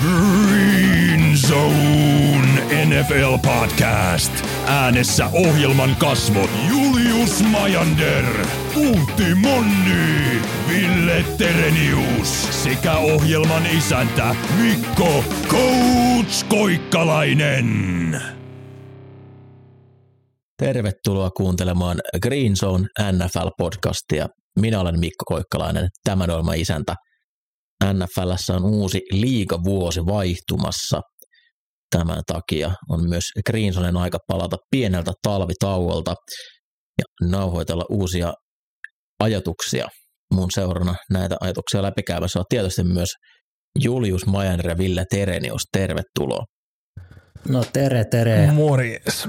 Green Zone NFL Podcast. Äänessä ohjelman kasvot Julius Majander, Puhti Monni, Ville Terenius sekä ohjelman isäntä Mikko Coach Koikkalainen. Tervetuloa kuuntelemaan Green Zone NFL-podcastia. Minä olen Mikko Koikkalainen, tämän ohjelman isäntä. NFLssä on uusi liigavuosi vaihtumassa. Tämän takia on myös Green Zonen aika palata pieneltä talvitauolta ja nauhoitella uusia ajatuksia. Mun seurana näitä ajatuksia läpikäymässä on tietysti myös Julius Majaner ja Ville Terenius. Tervetuloa. No tere, tere. Morjes.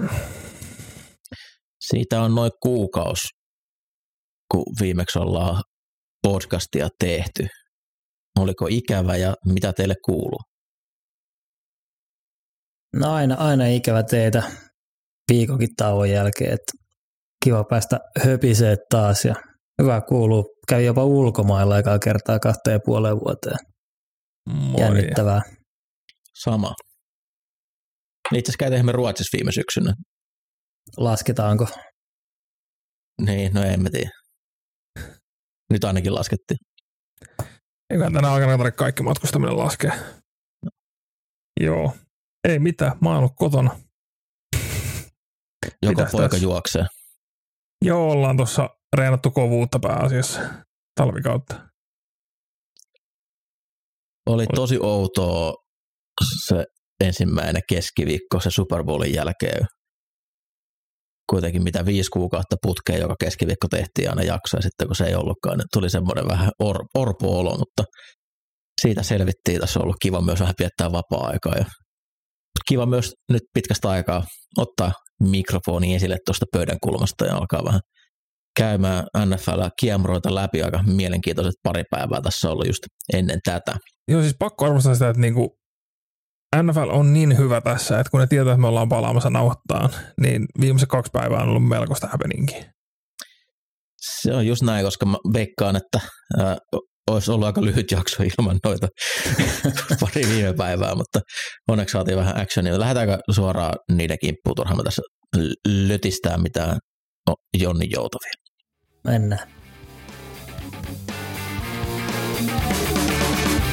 Siitä on noin kuukaus, kun viimeksi ollaan podcastia tehty. Oliko ikävä ja mitä teille kuuluu? No aina, aina ikävä teitä viikonkin tauon jälkeen, että kiva päästä höpisee taas ja hyvä kuuluu. Kävi jopa ulkomailla aikaa kertaa kahteen ja puoleen vuoteen. Moi. Jännittävää. Sama. Itse asiassa käytiin Ruotsissa viime syksynä. Lasketaanko? Niin, no en mä tiedä. Nyt ainakin laskettiin. Eiköhän tänä aikana tarvitse kaikki matkustaminen laskea. Joo. Ei mitään, mä oon ollut kotona. Joko Mitäs poika tässä? juoksee. Joo, ollaan tuossa reenattu kovuutta pääasiassa talvikautta. Oli tosi outoa se ensimmäinen keskiviikko se Super Bowlin jälkeen. Kuitenkin mitä viisi kuukautta putkeen, joka keskiviikko tehtiin aina jakso, ja sitten kun se ei ollutkaan, niin tuli semmoinen vähän or, orpo-olo, mutta siitä selvittiin. Tässä on ollut kiva myös vähän viettää vapaa-aikaa. Ja kiva myös nyt pitkästä aikaa ottaa mikrofoni esille tuosta pöydän kulmasta ja alkaa vähän käymään NFL kiemroita läpi. Aika mielenkiintoiset pari päivää tässä on ollut just ennen tätä. Joo, siis pakko arvostaa sitä, että niinku NFL on niin hyvä tässä, että kun ne tietää, että me ollaan palaamassa nauhoittaan, niin viimeiset kaksi päivää on ollut melkoista happeningia. Se on just näin, koska mä veikkaan, että ää, olisi ollut aika lyhyt jakso ilman noita pari viime päivää, mutta onneksi saatiin vähän actionia. Lähdetäänkö suoraan niiden kimppuun, turhaan me tässä lötistää mitään no, Jonni Joutavia. Mennään.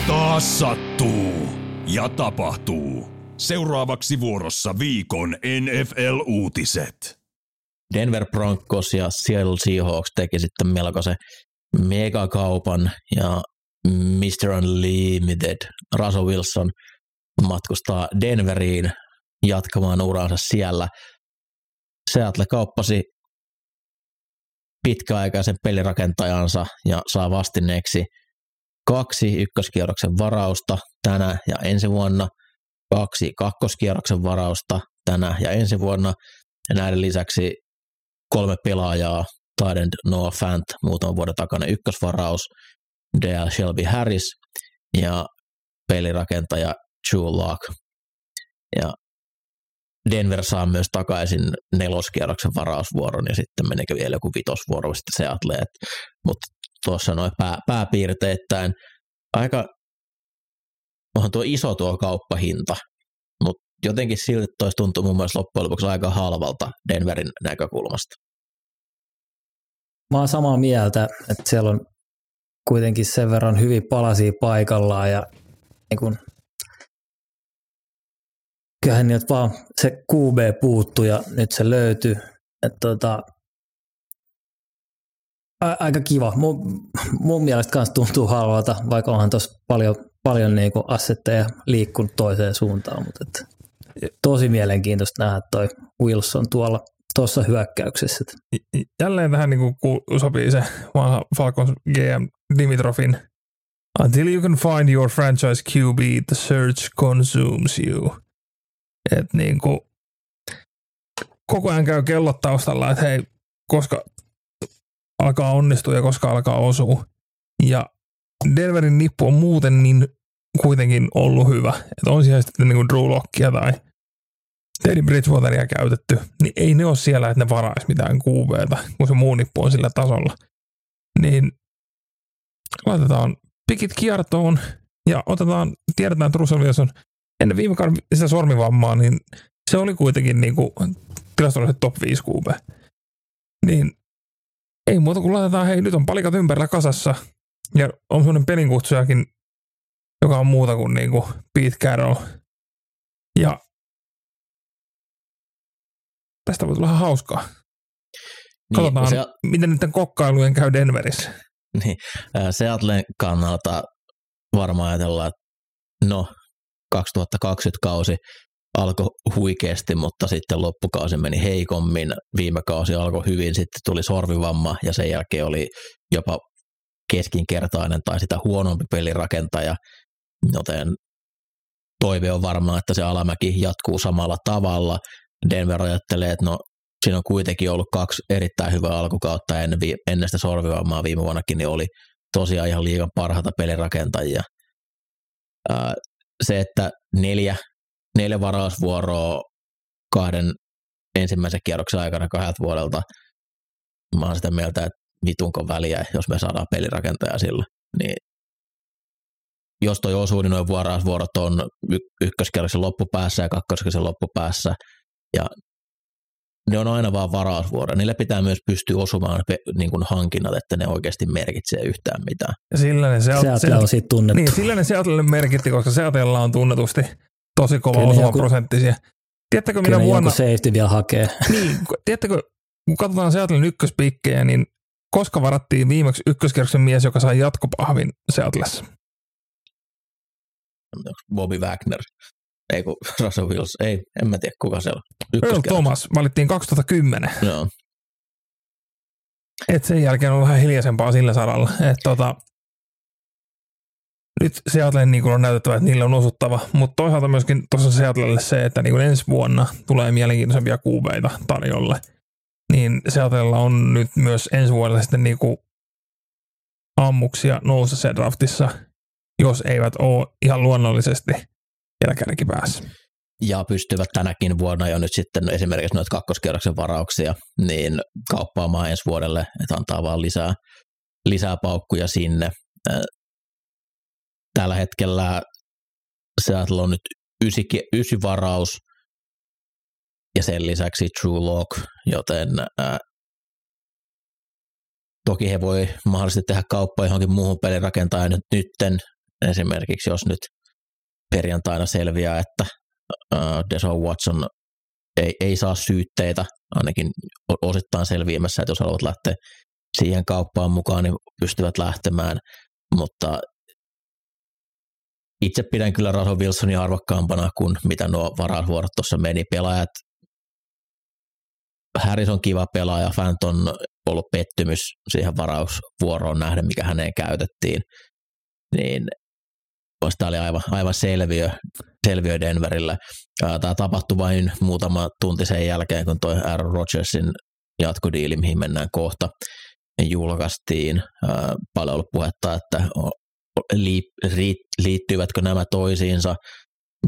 Taas sattuu ja tapahtuu. Seuraavaksi vuorossa viikon NFL-uutiset. Denver Broncos ja Seattle Seahawks teki sitten melkoisen megakaupan ja Mr. Unlimited Russell Wilson matkustaa Denveriin jatkamaan uraansa siellä. Seattle kauppasi pitkäaikaisen pelirakentajansa ja saa vastineeksi kaksi ykköskierroksen varausta tänä ja ensi vuonna, kaksi kakkoskierroksen varausta tänä ja ensi vuonna, ja näiden lisäksi kolme pelaajaa, Tiden Noah Fant, muutaman vuoden takana ykkösvaraus, Dale Shelby Harris ja pelirakentaja Drew Lock. Ja Denver saa myös takaisin neloskierroksen varausvuoron ja sitten meneekö vielä joku vitosvuoro sitten Seattle. Mutta tuossa noin pää, pääpiirteittäin aika, onhan tuo iso tuo kauppahinta, mutta jotenkin silti toisi tuntuu mun mielestä loppujen lopuksi aika halvalta Denverin näkökulmasta. Mä oon samaa mieltä, että siellä on kuitenkin sen verran hyvin palasia paikallaan ja niin kun, kyllähän niiltä vaan se QB puuttuu ja nyt se löytyy. Et tota, aika kiva. Mun, mun mielestä kanssa tuntuu halvalta, vaikka onhan tuossa paljon, paljon niinku assetteja liikkunut toiseen suuntaan, mutta et, tosi mielenkiintoista nähdä toi Wilson tuolla tuossa hyökkäyksessä. Jälleen tähän niin kuin sopii se vanha Falcons GM Dimitrovin Until you can find your franchise QB, the search consumes you. Et niin kuin, koko ajan käy kellot taustalla, että hei, koska alkaa onnistua ja koska alkaa osua. Ja Denverin nippu on muuten niin kuitenkin ollut hyvä. Että on siellä sitten niin Drew Lockia tai Teddy Bridgewateria käytetty, niin ei ne ole siellä, että ne varaisi mitään QBtä, kun se muu nippu on sillä tasolla. Niin laitetaan pikit kiertoon Ja otetaan, tiedetään, että Russell Wilson ennen viime kauden sitä sormivammaa, niin se oli kuitenkin niin kuin tilastollisesti top 5 QB. Niin ei muuta kuin laitetaan, hei nyt on palikat ympärillä kasassa ja on semmoinen pelinkutsujakin, joka on muuta kuin, niin kuin Pete Carroll. Ja tästä voi tulla hauskaa. Niin, Katsotaan, se, miten nyt kokkailujen käy Denverissä. niin, ää, Seattlen kannalta varmaan ajatellaan, että no 2020 kausi alkoi huikeasti, mutta sitten loppukausi meni heikommin. Viime kausi alkoi hyvin, sitten tuli sorvivamma ja sen jälkeen oli jopa keskinkertainen tai sitä huonompi pelirakentaja, joten toive on varmaan, että se alamäki jatkuu samalla tavalla. Denver ajattelee, että no siinä on kuitenkin ollut kaksi erittäin hyvää alkukautta ennen, sitä sorvivammaa viime vuonnakin, niin oli tosiaan ihan liigan parhaita pelirakentajia. Se, että neljä, neljä varausvuoroa kahden ensimmäisen kierroksen aikana kahdelta vuodelta, mä oon sitä mieltä, että vitunko väliä, jos me saadaan pelirakentaja sillä, niin jos toi osuu, niin noin varausvuorot on y- ykköskierroksen loppupäässä ja kakkoskierroksen loppupäässä, ja ne on aina vaan varausvuoro. Niille pitää myös pystyä osumaan pe- niin kuin hankinnat, että ne oikeasti merkitsee yhtään mitään. Ja sillä ne Seattle, Seattle on siitä tunnettu. Niin, sillä ne Seattlelle merkitti, koska Seattlella on tunnetusti tosi kova Kyllä joku- prosenttisia. Tiedättekö minä vuonna, safety vielä hakee. niin, tiedättekö, kun katsotaan Seattlen ykköspikkejä, niin koska varattiin viimeksi ykköskierroksen mies, joka sai jatkopahvin Seattlessa? Bobby Wagner, ei kun Russell Wilson, ei, en mä tiedä kuka se on. Earl. Thomas valittiin 2010. Joo. Et sen jälkeen on vähän hiljaisempaa sillä saralla. Et tota, nyt Seattle niin on näytettävä, että niille on osuttava, mutta toisaalta myöskin tuossa Seattlelle se, että niin ensi vuonna tulee mielenkiintoisempia kuubeita tarjolle. Niin Seattlella on nyt myös ensi vuodelle sitten niin kuin ammuksia nousta se draftissa, jos eivät ole ihan luonnollisesti vielä kärkipäässä. ja pystyvät tänäkin vuonna jo nyt sitten esimerkiksi noita kakkoskierroksen varauksia niin kauppaamaan ensi vuodelle, että antaa vaan lisää, lisää paukkuja sinne. Äh, Tällä hetkellä Seattle on nyt ysi, ysi varaus. Ja sen lisäksi True Lock, joten ää, toki he voi mahdollisesti tehdä kauppaa johonkin muuhun pelirakentajaan nyt nytten, esimerkiksi jos nyt perjantaina selviää, että uh, Deshaun Watson ei, ei saa syytteitä, ainakin osittain selviämässä, että jos haluat lähteä siihen kauppaan mukaan, niin pystyvät lähtemään, mutta itse pidän kyllä Russell Wilsonia arvokkaampana kuin mitä nuo varausvuorot tuossa meni. Pelaajat, Harris on kiva pelaaja, Fant on ollut pettymys siihen varausvuoroon nähden, mikä häneen käytettiin, niin Tämä oli aivan, aivan selviö, selviö Denverillä. Tämä tapahtui vain muutama tunti sen jälkeen, kun tuo Aaron Rodgersin jatkodiili, mihin mennään kohta, julkaistiin. Paljon ollut puhetta, että liittyvätkö nämä toisiinsa.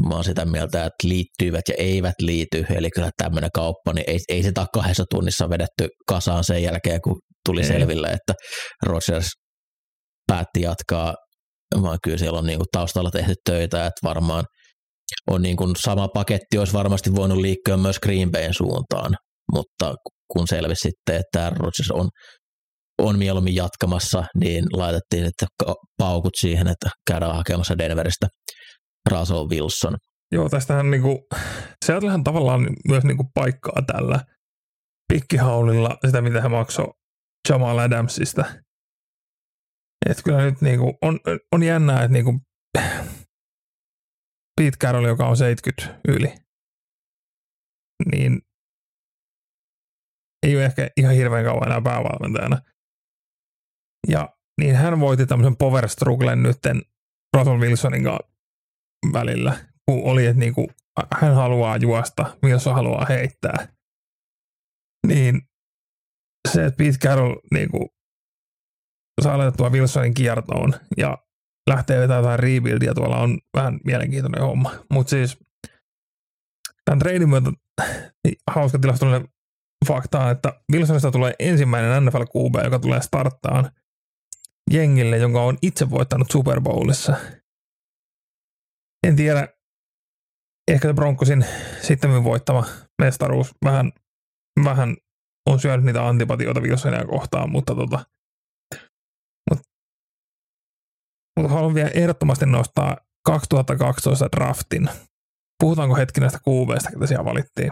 Mä oon sitä mieltä, että liittyvät ja eivät liity, eli kyllä tämmöinen kauppa, niin ei, ei sitä kahdessa tunnissa vedetty kasaan sen jälkeen, kun tuli ei. selville, että Rodgers päätti jatkaa vaan kyllä siellä on niinku taustalla tehty töitä, että varmaan on niinku sama paketti, olisi varmasti voinut liikkeä myös Green Bayn suuntaan, mutta kun selvisi sitten, että Rodgers on, on mieluummin jatkamassa, niin laitettiin sitten paukut siihen, että käydään hakemassa Denveristä Russell Wilson. Joo, tästähän niinku, Seattlehan tavallaan myös niinku paikkaa tällä pikkihaulilla sitä, mitä he maksoi Jamal Adamsista. Että kyllä nyt niinku on, on jännää, että niinku Pete Carroll, joka on 70 yli, niin ei ole ehkä ihan hirveän kauan enää päävalmentajana. Ja niin hän voitti tämmöisen power strugglen nytten Russell Wilsonin välillä, kun oli, että niinku, hän haluaa juosta, Wilson haluaa heittää. Niin se, että Pete Carroll niinku, saa laitettua Wilsonin kiertoon ja lähtee vetämään jotain rebuildia tuolla on vähän mielenkiintoinen homma. Mutta siis tämän treidin myötä niin hauska tilastollinen fakta on, että Wilsonista tulee ensimmäinen NFL QB, joka tulee starttaan jengille, jonka on itse voittanut Super Bowlissa. en tiedä, ehkä se Broncosin sitten voittama mestaruus vähän, vähän on syönyt niitä antipatioita Wilsonia kohtaan, mutta tota, mutta, mutta haluan vielä ehdottomasti nostaa 2012 draftin. Puhutaanko hetki näistä QBista, ketä siellä valittiin?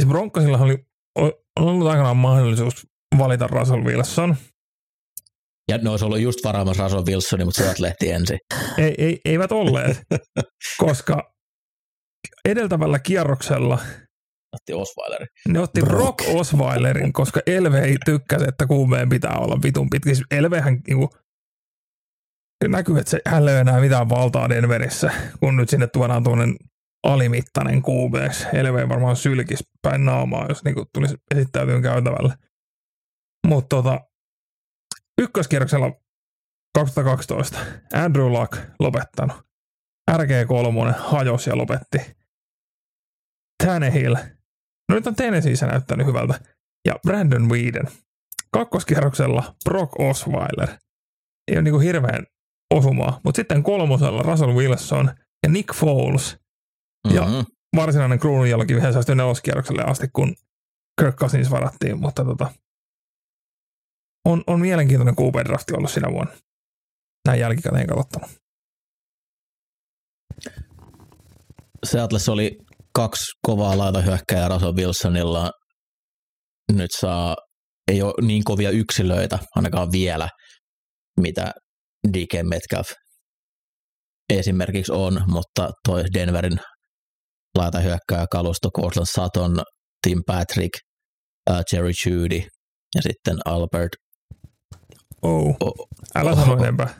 Siis Broncosilla oli, on ollut aikanaan mahdollisuus valita Russell Wilson. Ja ne olisi ollut just varaamassa Russell Wilsonin, mutta sieltä lehti ensin. Ei, ei, eivät olleet, koska edeltävällä kierroksella Otti Osweilerin. ne otti Brock, Brock. Osweilerin, koska Elve ei tykkäsi, että QB pitää olla vitun pitkä. Siis Elvehän niinku, näkyy, että se, hänellä ei ole enää mitään valtaa Denverissä, kun nyt sinne tuodaan tuollainen alimittainen QB. Elve ei varmaan sylkis päin naamaa, jos niinku tulisi esittäytyyn käytävällä. Mutta tota, ykköskierroksella 2012 Andrew Luck lopettanut. RG3 hajosi ja lopetti. Tannehill. No nyt on Tennesseeissä näyttänyt hyvältä. Ja Brandon Whedon. Kakkoskierroksella Brock Osweiler. Ei ole niinku hirveän osumaa. Mutta sitten kolmosella Russell Wilson ja Nick Foles. Ja- Mm-hmm. Varsinainen kruununjälki vielä säästyi neloskierrokselle asti, kun Kirk Cousins varattiin. Mutta tota, on, on mielenkiintoinen QB-drafti ollut sinä vuonna. Näin jälkikäteen katsottuna. Seattles oli kaksi kovaa laitahyökkääjää Russell Wilsonilla. Nyt saa, ei ole niin kovia yksilöitä ainakaan vielä, mitä DK Metcalf esimerkiksi on, mutta toi Denverin laitahyökkääjä kalusto Cortland Sutton, Tim Patrick, uh, Jerry Judy ja sitten Albert Oh, o, älä sano enempää.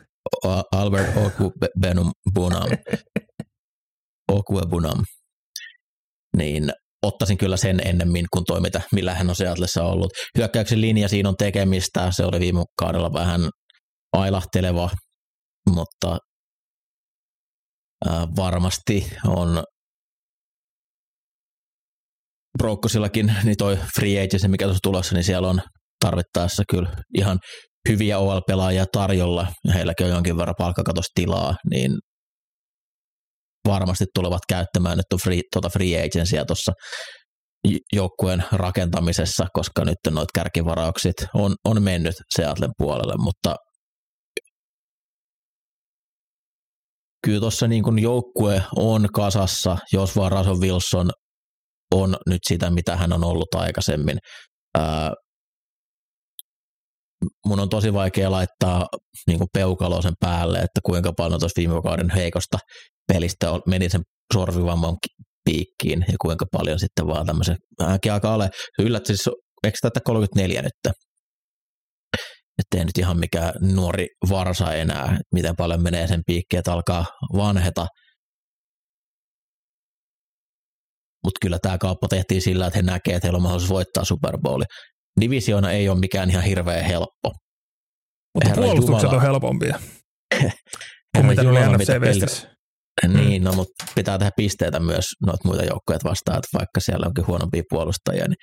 Albert Okwenum Bunam. Okwebunam. Niin ottaisin kyllä sen ennemmin kuin toi, mitä, millä hän on Seatlessa ollut. Hyökkäyksen linja siinä on tekemistä. Se oli viime kaudella vähän ailahteleva, mutta ää, varmasti on Brokkosillakin, niin toi free agency, mikä tuossa tulossa, niin siellä on tarvittaessa kyllä ihan hyviä OL-pelaajia tarjolla, heilläkin on jonkin verran palkkakatostilaa, niin varmasti tulevat käyttämään nyt free, tuota free agencyä tuossa joukkueen rakentamisessa, koska nyt noita kärkivaraukset on, on mennyt Seatlen puolelle, mutta kyllä tuossa niin kuin joukkue on kasassa, jos vaan Russell Wilson on nyt sitä, mitä hän on ollut aikaisemmin. Ää, mun on tosi vaikea laittaa niin kuin peukalo sen päälle, että kuinka paljon tuossa viime kauden heikosta pelistä meni sen sorvivamman piikkiin ja kuinka paljon sitten vaan tämmöisen hänkin aika ale. Yllätti siis, eikö tätä 34 nyt? Että ei nyt ihan mikään nuori varsa enää, miten paljon menee sen piikkiin, että alkaa vanheta. Mutta kyllä tämä kauppa tehtiin sillä, että he näkee, että heillä on mahdollisuus voittaa Super Bowl. Divisiona ei ole mikään ihan hirveän helppo. Mutta Herra puolustukset Jumala. on helpompia kuin mitä Jumala, NFC mitä peli-. Niin, no mutta pitää tehdä pisteitä myös noita muita joukkoja vastaan, että vaikka siellä onkin huonompia puolustajia. Niin.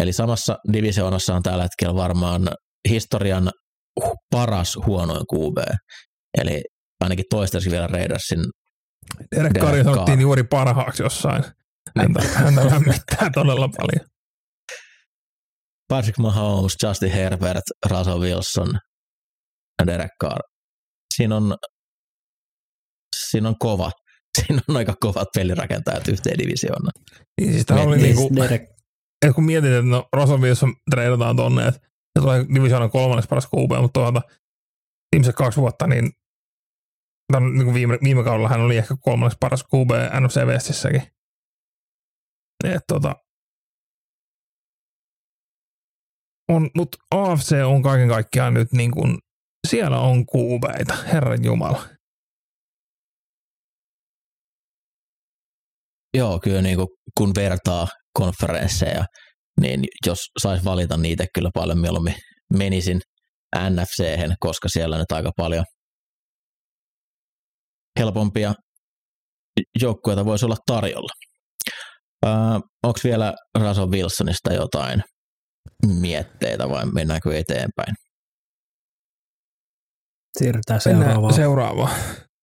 Eli samassa divisioonassa on tällä hetkellä varmaan historian paras huonoin QB. Eli ainakin toistaiseksi vielä Raidersin. Derek sanottiin juuri parhaaksi jossain. Häntä, häntä lämmittää todella paljon. Patrick Mahomes, Justin Herbert, Russell Wilson ja Derek Carr. Siinä on, siinä on kova. Siinä on aika kovat pelirakentajat yhteen divisioonaan. Niin siis tämä oli Niin, niinku, Derek, et kun mietit, että no Russell Wilson treidataan tonne, että se tulee divisioonan kolmanneksi paras QB, mutta tuolta viimeiset kaksi vuotta, niin, tämän, niin kuin viime, viime kaudella hän oli ehkä kolmanneksi paras QB NFC Westissäkin. Et, tota, on, mutta AFC on kaiken kaikkiaan nyt niin kuin, siellä on QBitä, herran jumala. Joo, kyllä niin kuin, kun vertaa konferensseja, niin jos sais valita niitä, kyllä paljon mieluummin menisin nfc koska siellä nyt aika paljon helpompia joukkueita voisi olla tarjolla. Onko vielä Russell Wilsonista jotain mietteitä vai mennäänkö eteenpäin? siirrytään seuraavaan. seuraavaan.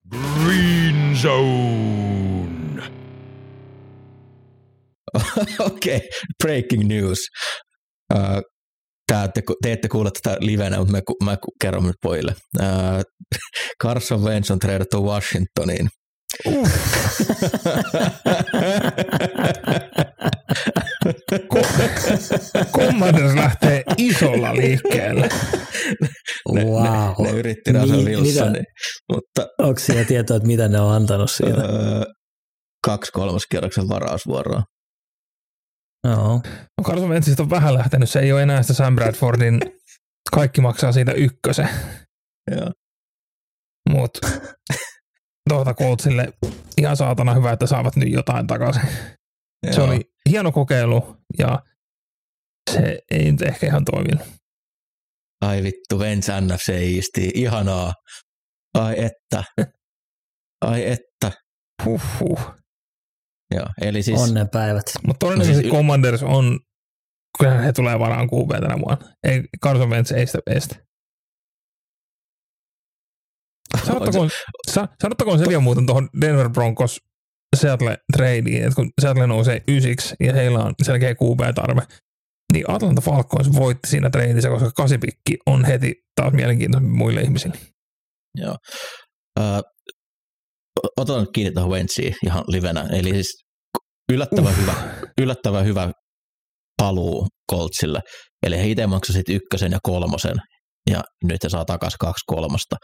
Green Zone. Okei, okay. breaking news. Uh, tää te, te ette kuule tätä livenä, mutta mä, mä kerron nyt pojille. Uh, Carson Wentz on treidattu Washingtoniin. Uh. Commanders lähtee isolla liikkeelle. Ne, wow. ne, ne yritti Russell Wilsonin, mutta... Onko siellä tietoa, että mitä ne on antanut siitä? Öö, kaksi kolmoskierroksen varausvuoroa. Joo. No Carson Wentzistä on vähän lähtenyt, se ei ole enää sitä Sam Bradfordin, kaikki maksaa siitä ykkösen. Joo. Mut tuota Coltsille ihan saatana hyvä, että saavat nyt jotain takaisin. Joo. Se oli hieno kokeilu ja se ei nyt ehkä ihan toiminut. Ai vittu, Vents NFC Eastiin, ihanaa. Ai että. Ai että. Huhhuh. Joo, eli siis... Onnenpäivät. Mutta todennäköisesti no siis Commanders on, kyllä he tulee varaan QB tänä vuonna. Ei, Carson Wentz ei sitä estä. Sanottakoon, sa, sanottakoon se vielä muuten tuohon Denver Broncos Seattle tradeen, että kun Seattle nousee ysiksi ja heillä on selkeä QB-tarve, niin Atlanta Falcons voitti siinä tradeissa, koska kasipikki on heti taas mielenkiintoinen muille ihmisille. Joo. Ö, otan nyt kiinni tuohon Wentsiin ihan livenä. Eli siis yllättävän, uh. hyvä, yllättävän hyvä paluu Coltsille. Eli he itse maksaisivat ykkösen ja kolmosen, ja nyt he saa takaisin kaksi kolmosta.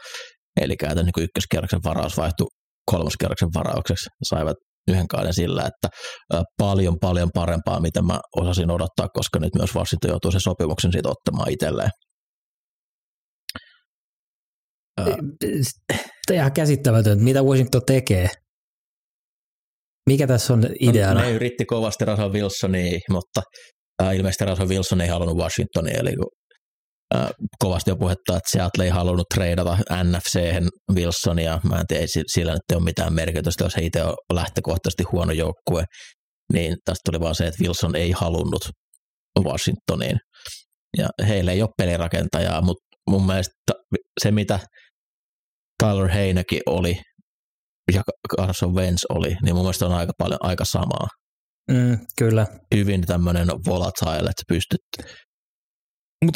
Eli käytännössä niin ykköskierroksen varaus vaihtui kolmoskierroksen varaukseksi. Saivat yhden kauden sillä, että paljon paljon parempaa, mitä mä osasin odottaa, koska nyt myös Washington joutuu sen sopimuksen siitä ottamaan itselleen. Tämä ihan käsittämätöntä. Mitä Washington tekee? Mikä tässä on ideana? No, ne yritti kovasti Russell Wilsonia, mutta äh, ilmeisesti Russell Wilson ei halunnut Washingtonia, eli kovasti jo puhetta, että Seattle ei halunnut treidata NFC Wilsonia. Mä en tiedä, sillä nyt ei ole mitään merkitystä, jos he itse on lähtökohtaisesti huono joukkue. Niin tästä tuli vaan se, että Wilson ei halunnut Washingtoniin. Ja heillä ei ole pelirakentajaa, mutta mun mielestä se, mitä Tyler Heinäkin oli ja Carson Wentz oli, niin mun mielestä on aika paljon aika samaa. Mm, kyllä. Hyvin tämmöinen volatile, että pystyt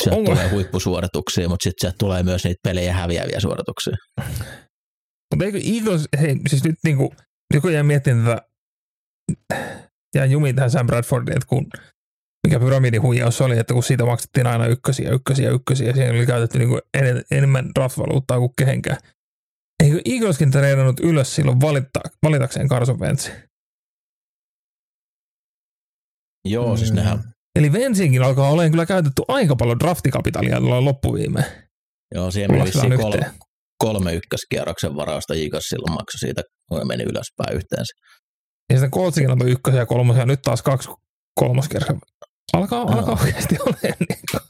sieltä onko... tulee huippusuorituksia, mutta sitten sieltä tulee myös niitä pelejä häviäviä suorituksia. Mutta eikö Eagles, hei, siis nyt niinku, joku jää miettimään tätä, ja jumi tähän Sam Bradfordiin, että kun mikä pyramidin huijaus oli, että kun siitä maksettiin aina ykkösiä, ykkösiä, ykkösiä, ja siihen oli käytetty niinku en, enemmän draft-valuuttaa kuin kehenkään. Eikö Eagleskin treenannut ylös silloin valita, valitakseen Carson Wentz? Joo, mm. siis nehän... Eli Wentzinkin alkaa olemaan kyllä käytetty aika paljon draftikapitalia tuolla loppuviime. Joo, siihen meni kolme, kolme ykköskierroksen varausta Eagles silloin maksoi siitä, kun meni ylöspäin yhteensä. Ja sitten Coltsikin antoi ykkösen ja kolmosen ja nyt taas kaksi kolmoskierroksen. Alkaa, no. alkaa oikeasti olemaan niin kuin.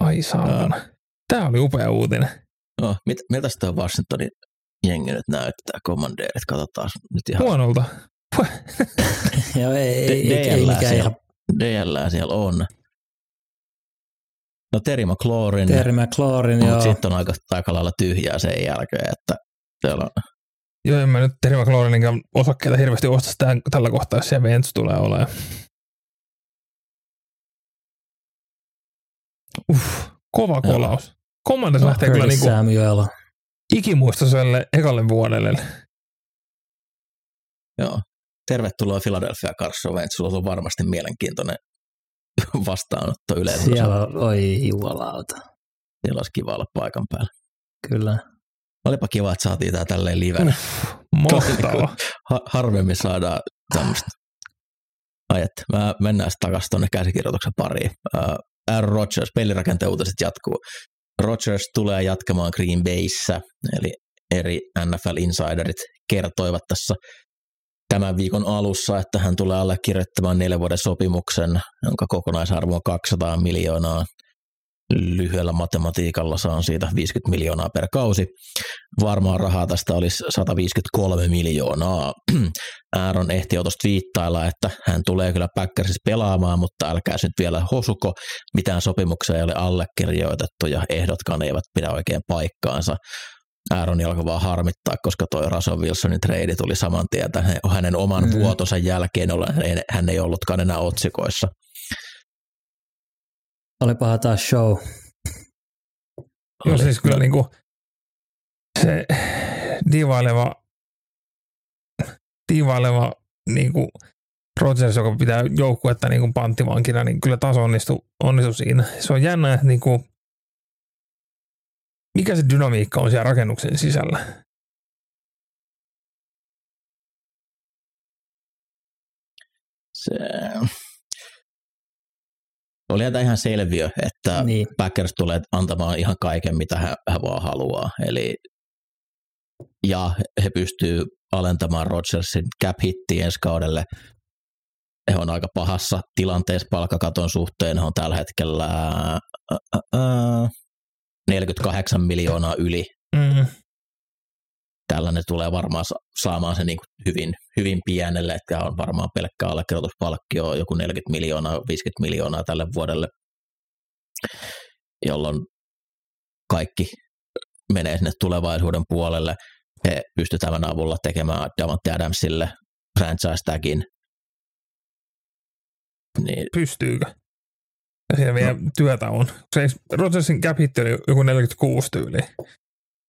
Ai saatana. Tämä oli upea uutinen. No, mit, miltä tämä Washingtonin jengi nyt näyttää, kommandeerit, katsotaan nyt ihan. Huonolta. Joo, ei, ei, ei, ei mikään ihan. DL siellä on. No Terry McLaurin. Terry McLaurin, joo. sitten on aika, aika lailla tyhjää sen jälkeen, että siellä on. Joo, en mä nyt Terry McLaurinin osakkeita hirveästi osta sitä tällä kohtaa, jos siellä Vents tulee olemaan. Uff, kova kolaus. Commanders no, lähtee kyllä niinku ikimuistoiselle ekalle vuodelle. Joo. Tervetuloa Philadelphia Carson Wentz. Sulla on varmasti mielenkiintoinen vastaanotto yleensä. Siellä on, oi jumalauta. Siellä olisi kiva olla paikan päällä. Kyllä. Olipa kiva, että saatiin tämä tälleen livenä. Mahtavaa. harvemmin saadaan tämmöistä. Ai että, mä mennään sitten takaisin tuonne käsikirjoituksen pariin. Aaron Rodgers, pelirakenteen uutiset jatkuu. Rodgers tulee jatkamaan Green Bayssä, eli eri NFL-insiderit kertoivat tässä tämän viikon alussa, että hän tulee allekirjoittamaan neljän vuoden sopimuksen, jonka kokonaisarvo on 200 miljoonaa. lyhyellä matematiikalla saan siitä 50 miljoonaa per kausi. Varmaan rahaa tästä olisi 153 miljoonaa. Aaron ehti jo tuosta viittailla, että hän tulee kyllä Packersissa pelaamaan, mutta älkää nyt vielä hosuko, mitään sopimuksia ei ole allekirjoitettu ja ehdotkaan eivät pidä oikein paikkaansa. Aaron alkoi vaan harmittaa, koska toi Russell Wilsonin trade tuli saman tien hänen oman mm. vuotonsa jälkeen, hän ei ollutkaan enää otsikoissa. Olipahan taas show. Joo, siis kyllä niin kuin se divaileva, divaileva niin kuin Rodgers, joka pitää joukkuetta niin kuin panttivankina, niin kyllä taas onnistui, onnistui siinä. Se on jännä, että niin kuin, mikä se dynamiikka on siellä rakennuksen sisällä. Se, oli tämä ihan selviö, että niin. Packers tulee antamaan ihan kaiken, mitä hän, hän vaan haluaa. Eli, ja he pystyy alentamaan Rodgersin cap hittiä ensi kaudelle. He on aika pahassa tilanteessa palkkakaton suhteen. He on tällä hetkellä ää, ää, 48 miljoonaa yli. Mm tällainen tulee varmaan saamaan se niin kuin hyvin, hyvin pienelle, että on varmaan pelkkä allekirjoituspalkkio joku 40 miljoonaa, 50 miljoonaa tälle vuodelle, jolloin kaikki menee sinne tulevaisuuden puolelle. He pystyvät tämän avulla tekemään Davante Adamsille franchise tagin. Niin. Pystyykö? Ja siinä vielä no. työtä on. Se Rodgersin cap oli joku 46 tyyli.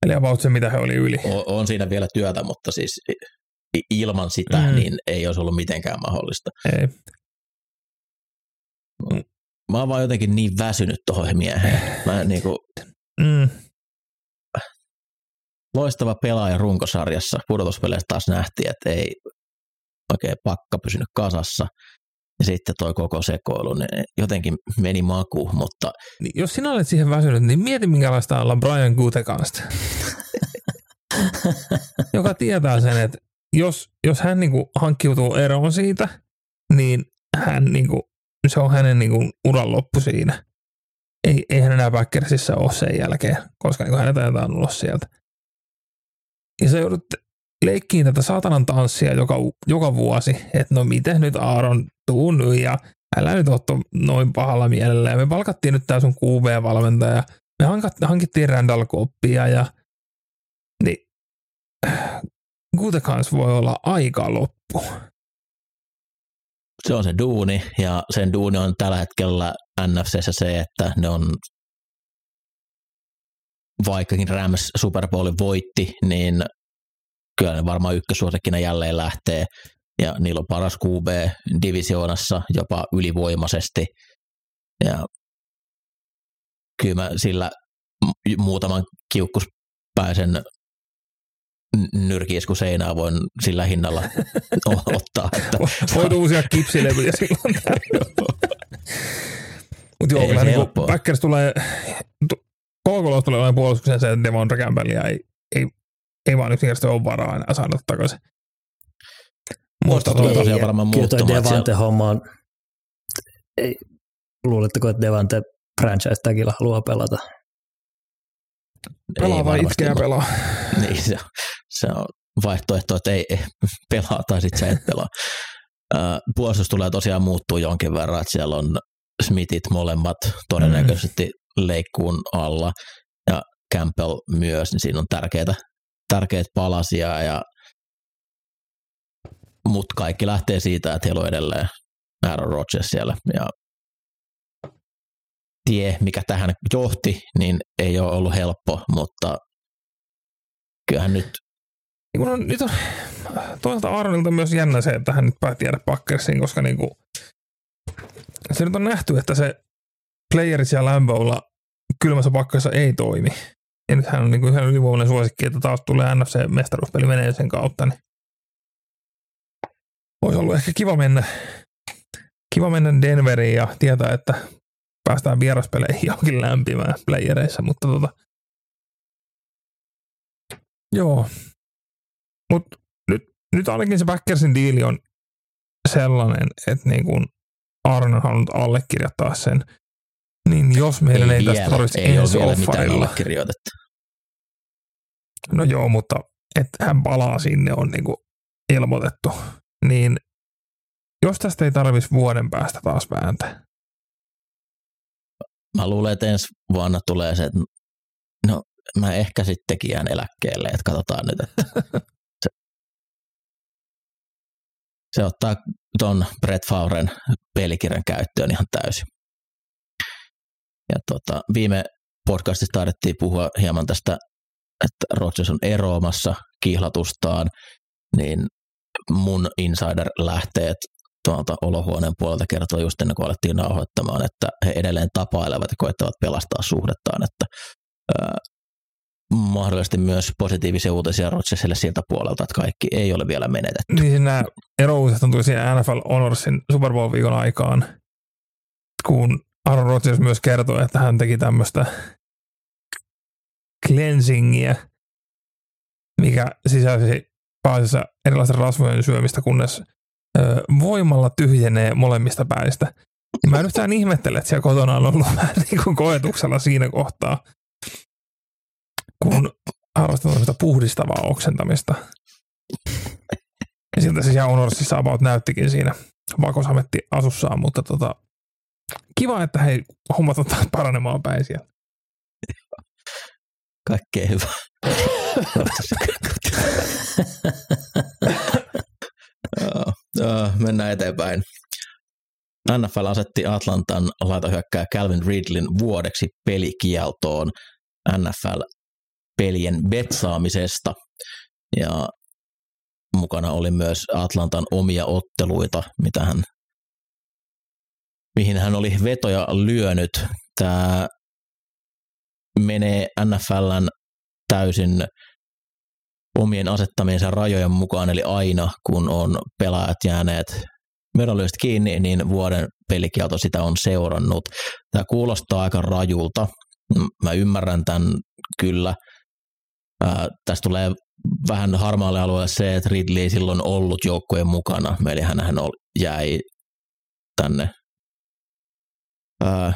Eli about se, mitä he oli yli. On, on siinä vielä työtä, mutta siis ilman sitä mm. niin ei olisi ollut mitenkään mahdollista. Ei. Mä oon vaan jotenkin niin väsynyt tuohon mieheen. Mä niin kuin, mm. Loistava pelaaja runkosarjassa. Pudotuspeleissä taas nähtiin, että ei oikein pakka pysynyt kasassa. Ja sitten toi koko sekoilu, niin jotenkin meni maku, mutta... Niin, jos sinä olet siihen väsynyt, niin mieti minkälaista olla Brian Gutekansta. joka tietää sen, että jos, jos hän niinku hankkiutuu eroon siitä, niin hän niinku, se on hänen niinku uran loppu siinä. Ei, ei hän enää Packersissa ole sen jälkeen, koska niinku hänet ajetaan ulos sieltä. Ja sä joudut leikkiin tätä saatanan tanssia joka, joka vuosi, että no miten nyt Aaron tuu ja älä nyt otto noin pahalla mielellä. Ja me palkattiin nyt tää sun QV-valmentaja. Me hankittiin Randall Koppia ja niin Gutekans voi olla aika loppu. Se on se duuni ja sen duuni on tällä hetkellä NFCssä se, että ne on vaikkakin Rams Super Bowlin voitti, niin kyllä ne varmaan ykkösuosikkina jälleen lähtee. Ja niillä on paras QB divisioonassa jopa ylivoimaisesti. Ja kyllä mä sillä muutaman kiukkuspäisen nyrkiesku seinää voin sillä hinnalla ottaa. Että Voit uusia kipsilevyjä silloin Mutta joo, kyllä niin Packers tulee, Kolkolos tulee olemaan puolustuksen se, että Devon Campbellia ei, ei ei vaan yksinkertaisesti ole varaa enää saada takaisin. Muista tulee tosiaan varmaan muuttumaan. Kyllä Devante homma on, ei, luuletteko, että Devante franchise tagilla haluaa pelata? Pelaa vai itkeä pelaa? Niin, se, se on vaihtoehto, että ei, ei pelaa tai sitten sä et pelaa. puolustus tulee tosiaan muuttuu jonkin verran, että siellä on Smithit molemmat todennäköisesti mm. leikkuun alla ja Campbell myös, niin siinä on tärkeitä tärkeitä palasia, ja, mutta kaikki lähtee siitä, että heillä on edelleen Aaron Rodgers siellä, ja tie, mikä tähän johti, niin ei ole ollut helppo, mutta kyllähän nyt niin on, nyt on toisaalta Aaronilta myös jännä se, että hän nyt päätti jäädä Packersiin, koska niin kuin, se nyt on nähty, että se playerit siellä Lamboilla kylmässä pakkassa ei toimi. Ja nyt hän on niin kuin ihan ylivoimainen suosikki, että taas tulee NFC-mestaruuspeli menee sen kautta. Niin olisi ollut ehkä kiva mennä, kiva mennä Denveriin ja tietää, että päästään vieraspeleihin johonkin lämpimään playereissa, mutta tota, joo. Mutta nyt, nyt ainakin se Backersin diili on sellainen, että niin kuin Aaron on halunnut allekirjoittaa sen. Niin jos meidän ei, ei tästä tarvitse ei ole vielä mitään allekirjoitettu. No joo, mutta että hän palaa sinne on niinku ilmoitettu. Niin jos tästä ei tarvitsisi vuoden päästä taas vääntää. Mä luulen, että ensi vuonna tulee se, että no mä ehkä sittenkin jään eläkkeelle, että katsotaan nyt, että se, se ottaa ton Brett Favren pelikirjan käyttöön ihan täysin. Ja tota, viime podcastissa taidettiin puhua hieman tästä, että Rodgers on eroamassa kihlatustaan, niin mun insider-lähteet tuolta olohuoneen puolelta kertoi just ennen kuin alettiin nauhoittamaan, että he edelleen tapailevat ja koettavat pelastaa suhdettaan, että ää, mahdollisesti myös positiivisia uutisia Rodgersille siltä puolelta, että kaikki ei ole vielä menetetty. Niin nämä erouutiset on tullut siinä NFL Honorsin Super Bowl viikon aikaan, kun Aaron Rodgers myös kertoi, että hän teki tämmöistä cleansingia, mikä sisälsi pääasiassa erilaisten rasvojen syömistä, kunnes ö, voimalla tyhjenee molemmista päistä. Ja mä en yhtään ihmettele, että siellä kotona on ollut vähän niin kuin koetuksella siinä kohtaa, kun harrastan tämmöistä puhdistavaa oksentamista. Ja siltä se siellä Honorsissa about näyttikin siinä vakosametti asussaan, mutta tota, kiva, että hei, hommat ottaa paranemaan päin siellä. Kaikkea hyvää. Mennään eteenpäin. NFL asetti Atlantan laitohyökkää Calvin Ridlin vuodeksi pelikieltoon NFL-pelien betsaamisesta. Ja mukana oli myös Atlantan omia otteluita, mitä hän, mihin hän oli vetoja lyönyt. Tämä menee NFLn täysin omien asettamiensa rajojen mukaan, eli aina kun on pelaajat jääneet medaljoista kiinni, niin vuoden pelikielto sitä on seurannut. Tämä kuulostaa aika rajulta. Mä ymmärrän tämän kyllä. Ää, tästä tulee vähän harmaalle alueelle se, että Ridley ei silloin ollut joukkojen mukana. Eli hän jäi tänne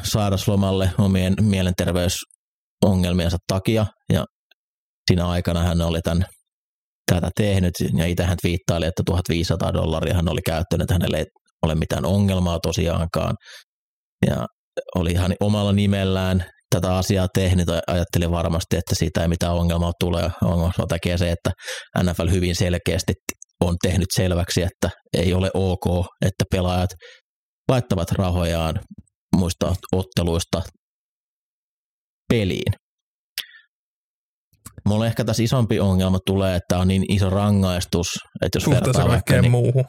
sairaslomalle omien mielenterveysongelmiensa takia. Ja siinä aikana hän oli tämän tätä tehnyt, ja itse hän viittaili, että 1500 dollaria hän oli käyttänyt, että hänelle ei ole mitään ongelmaa tosiaankaan, ja oli ihan omalla nimellään tätä asiaa tehnyt, ajattelin varmasti, että siitä ei mitään ongelmaa tule. Ongelma tekee se, että NFL hyvin selkeästi on tehnyt selväksi, että ei ole ok, että pelaajat laittavat rahojaan muista otteluista peliin. Mulla ehkä tässä isompi ongelma tulee, että on niin iso rangaistus, että jos vertaa vaikka, niin, muuhun.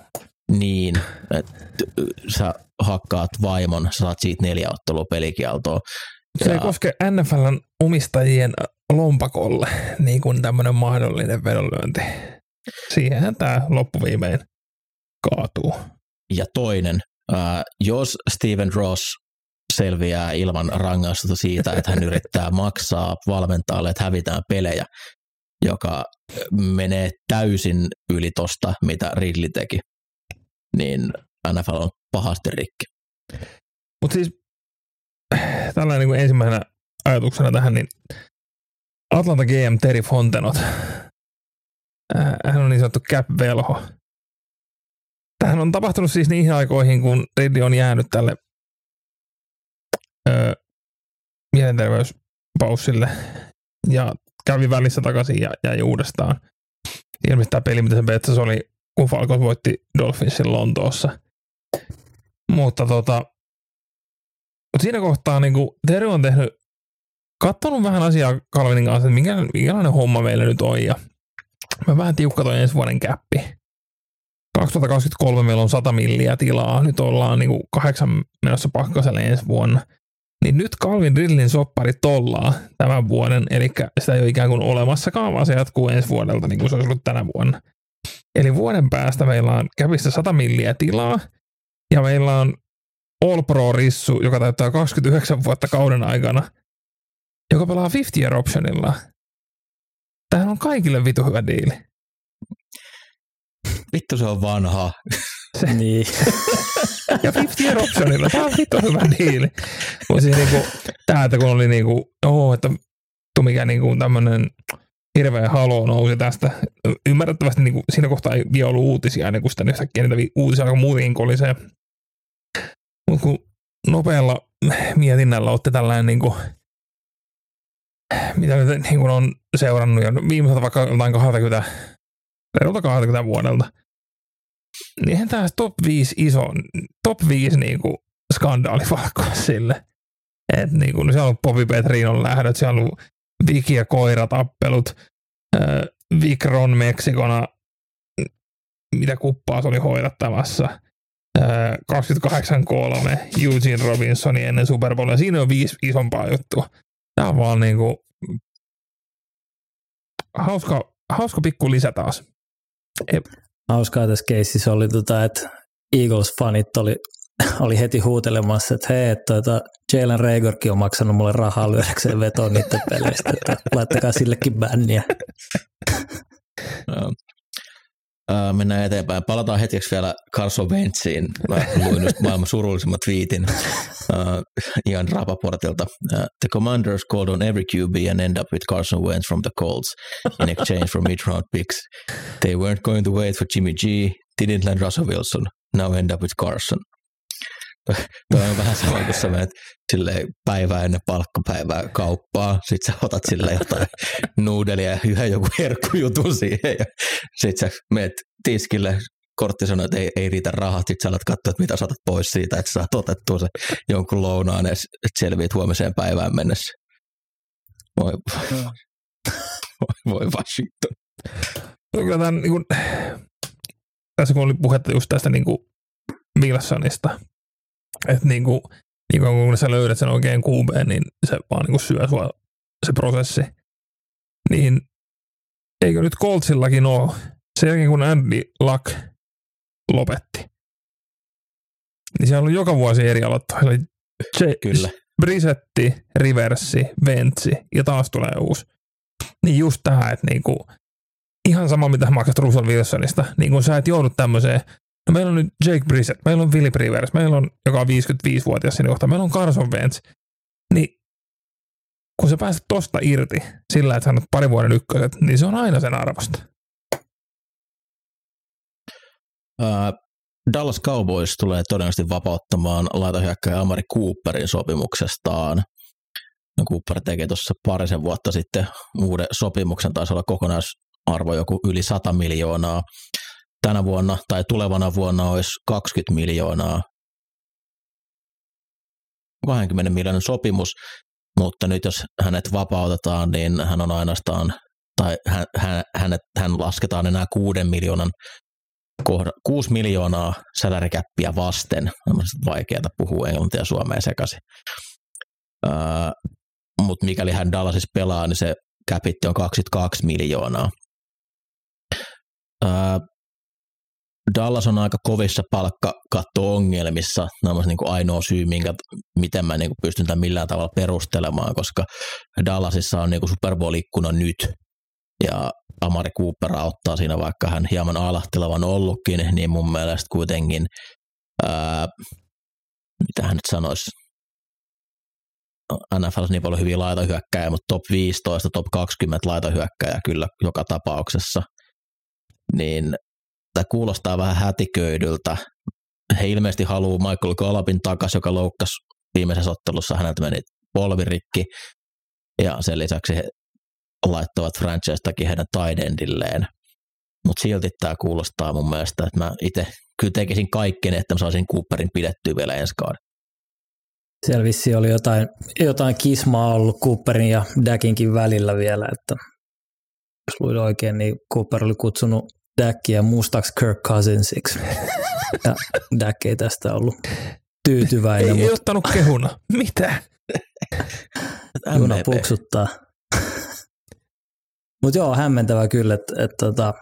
Niin, että sä hakkaat vaimon, sä saat siitä neljä ottelua pelikieltoa. Se ja... ei koske NFLn omistajien lompakolle niin kuin tämmöinen mahdollinen vedonlyönti. Siihenhän tämä loppuviimein kaatuu. Ja toinen, äh, jos Steven Ross selviää ilman rangaistusta siitä, että hän yrittää maksaa valmentajalle, että hävitään pelejä, joka menee täysin yli tosta, mitä Ridley teki, niin NFL on pahasti rikki. Mutta siis tällainen niin ensimmäisenä ajatuksena tähän, niin Atlanta GM Terry Fontenot, hän on niin sanottu cap-velho. Tähän on tapahtunut siis niihin aikoihin, kun Ridley on jäänyt tälle öö, mielenterveyspaussille ja kävi välissä takaisin ja jäi uudestaan. Ilmeisesti tämä peli, mitä se Betsas oli, kun Falcons voitti Dolphinsin Lontoossa. Mutta tota, mutta siinä kohtaa niin Terry on tehnyt, katsonut vähän asiaa Calvinin kanssa, että minkä, minkälainen homma meillä nyt on. Ja mä vähän tiukka toi ensi vuoden käppi. 2023 meillä on 100 milliä tilaa, nyt ollaan niin kuin kahdeksan menossa pakkaselle ensi vuonna – niin nyt Calvin Ridlin soppari tollaa tämän vuoden, eli sitä ei ole ikään kuin olemassakaan, vaan se jatkuu ensi vuodelta, niin kuin se olisi ollut tänä vuonna. Eli vuoden päästä meillä on kävissä 100 milliä tilaa, ja meillä on All Pro Rissu, joka täyttää 29 vuotta kauden aikana, joka pelaa 50 year optionilla. Tämähän on kaikille vitu hyvä diili. Vittu se on vanha. Se. Niin. ja 50 year optionilla. Tämä on vittu hyvä diili. Mutta siis niinku, tää, että kun oli niinku, oho, että tu mikä niinku tämmönen hirveä halo nousi tästä. Ymmärrettävästi niinku, siinä kohtaa ei vielä ollut uutisia, ennen kuin sitten yhtäkkiä niitä uutisia alkoi muutenkin kolisee. Mutta kun nopealla mietinnällä otti tällainen niinku, mitä nyt niin kuin on seurannut jo viimeiseltä vaikka jotain 20, reilulta 20 vuodelta, niin eihän tämä top 5 iso, top 5 niin kuin skandaali sille. että niin kuin, siellä on Bobby Petrinon lähdöt, siellä on ollut Viki ja koiratappelut, äh, Vikron Meksikona, mitä kuppaa se oli hoidattamassa, äh, 28-3, Eugene Robinsonin ennen Super Bowlia, siinä on viisi isompaa juttua. Tämä on vaan niinku hauska, hauska pikku lisä taas. Hauskaa tässä keississä oli, tota, että Eagles-fanit oli, oli heti huutelemassa, että hei, että tuota, Jalen Ragerkin on maksanut mulle rahaa lyödäkseen vetoon niiden peleistä, että laittakaa sillekin bänniä. Ää, mennään eteenpäin. Palataan hetkeksi vielä Carson Wentsiin. Mä luin just maailman surullisimman tweetin uh, Ian Rapaportilta. Uh, the Commanders called on every QB and end up with Carson Wentz from the Colts in exchange for mid-round picks. They weren't going to wait for Jimmy G, didn't land Russell Wilson, now end up with Carson. Tuo on vähän sama, kun sä menet silleen päivää ennen palkkapäivää kauppaa, sit sä otat sille jotain nuudelia ja joku herkkujutun siihen ja sit sä menet tiskille, kortti sanoo, että ei, ei riitä rahat, sit sä alat katsoa, että mitä saatat pois siitä, että saat otettua se jonkun lounaan ja et selviät huomiseen päivään mennessä. Voi, voi, voi Washington. No kyllä tämän, niin kuin, tässä kun oli puhetta just tästä niin kuin Wilsonista, että niin kuin, niin kuin kun sä löydät sen oikein kuubeen, niin se vaan niin kuin syö sua se prosessi. Niin eikö nyt Coltsillakin ole, sen jälkeen kun Andy Luck lopetti, niin siellä on ollut joka vuosi eri aloittajia. Kyllä. Brisetti, Riversi, Ventsi ja taas tulee uusi. Niin just tähän, että niinku, ihan sama mitä maksat Russell Wilsonista, niin kun sä et joudu tämmöiseen, no meillä on nyt Jake Brissett, meillä on Philip Rivers, meillä on, joka on 55-vuotias siinä kohtaa, meillä on Carson Wentz, niin kun sä pääset tosta irti sillä, että sanot pari vuoden ykköset, niin se on aina sen arvosta. Uh, Dallas Cowboys tulee todennäköisesti vapauttamaan laitahyökkäjä Amari Cooperin sopimuksestaan. No Cooper teki tuossa parisen vuotta sitten uuden sopimuksen, taisi olla kokonaisarvo joku yli 100 miljoonaa. Tänä vuonna tai tulevana vuonna olisi 20 miljoonaa. 20 miljoonan sopimus, mutta nyt jos hänet vapautetaan, niin hän on ainoastaan, tai hän, hän, hänet, hän lasketaan enää 6 miljoonan kohda, 6 miljoonaa salarikäppiä vasten. On vaikeaa puhua englantia ja suomea sekaisin. Uh, Mutta mikäli hän Dallasissa pelaa, niin se käpitti on 22 miljoonaa. Uh, Dallas on aika kovissa palkkakatto-ongelmissa. Nämä on niin kuin ainoa syy, minkä, miten mä niin kuin pystyn tämän millään tavalla perustelemaan, koska Dallasissa on niin Super Bowl-ikkuna nyt, ja Amari Cooper auttaa siinä, vaikka hän hieman alahtelevan ollutkin, niin mun mielestä kuitenkin, ää, mitä hän nyt sanoisi, no, NFL on niin paljon hyviä laitahyökkäjä, mutta top 15, top 20 laitahyökkäjä kyllä joka tapauksessa, niin tämä kuulostaa vähän hätiköidyltä. He ilmeisesti haluaa Michael Gallupin takaisin, joka loukkasi viimeisessä ottelussa, häneltä meni polvirikki, ja sen lisäksi he laittavat franchise heidän taidendilleen. Mutta silti tämä kuulostaa mun mielestä, että mä itse kyllä tekisin kaikkeni, että mä saisin Cooperin pidettyä vielä ensi kauden. Siellä vissi oli jotain, jotain kismaa ollut Cooperin ja Dakinkin välillä vielä, että jos luin oikein, niin Cooper oli kutsunut Dackia mustaksi Kirk Cousinsiksi. Ja Dack ei tästä ollut tyytyväinen. Ei, mutta... ei ottanut kehuna. Mitä? Juna puksuttaa. Mutta joo, hämmentävä kyllä, että et, tota,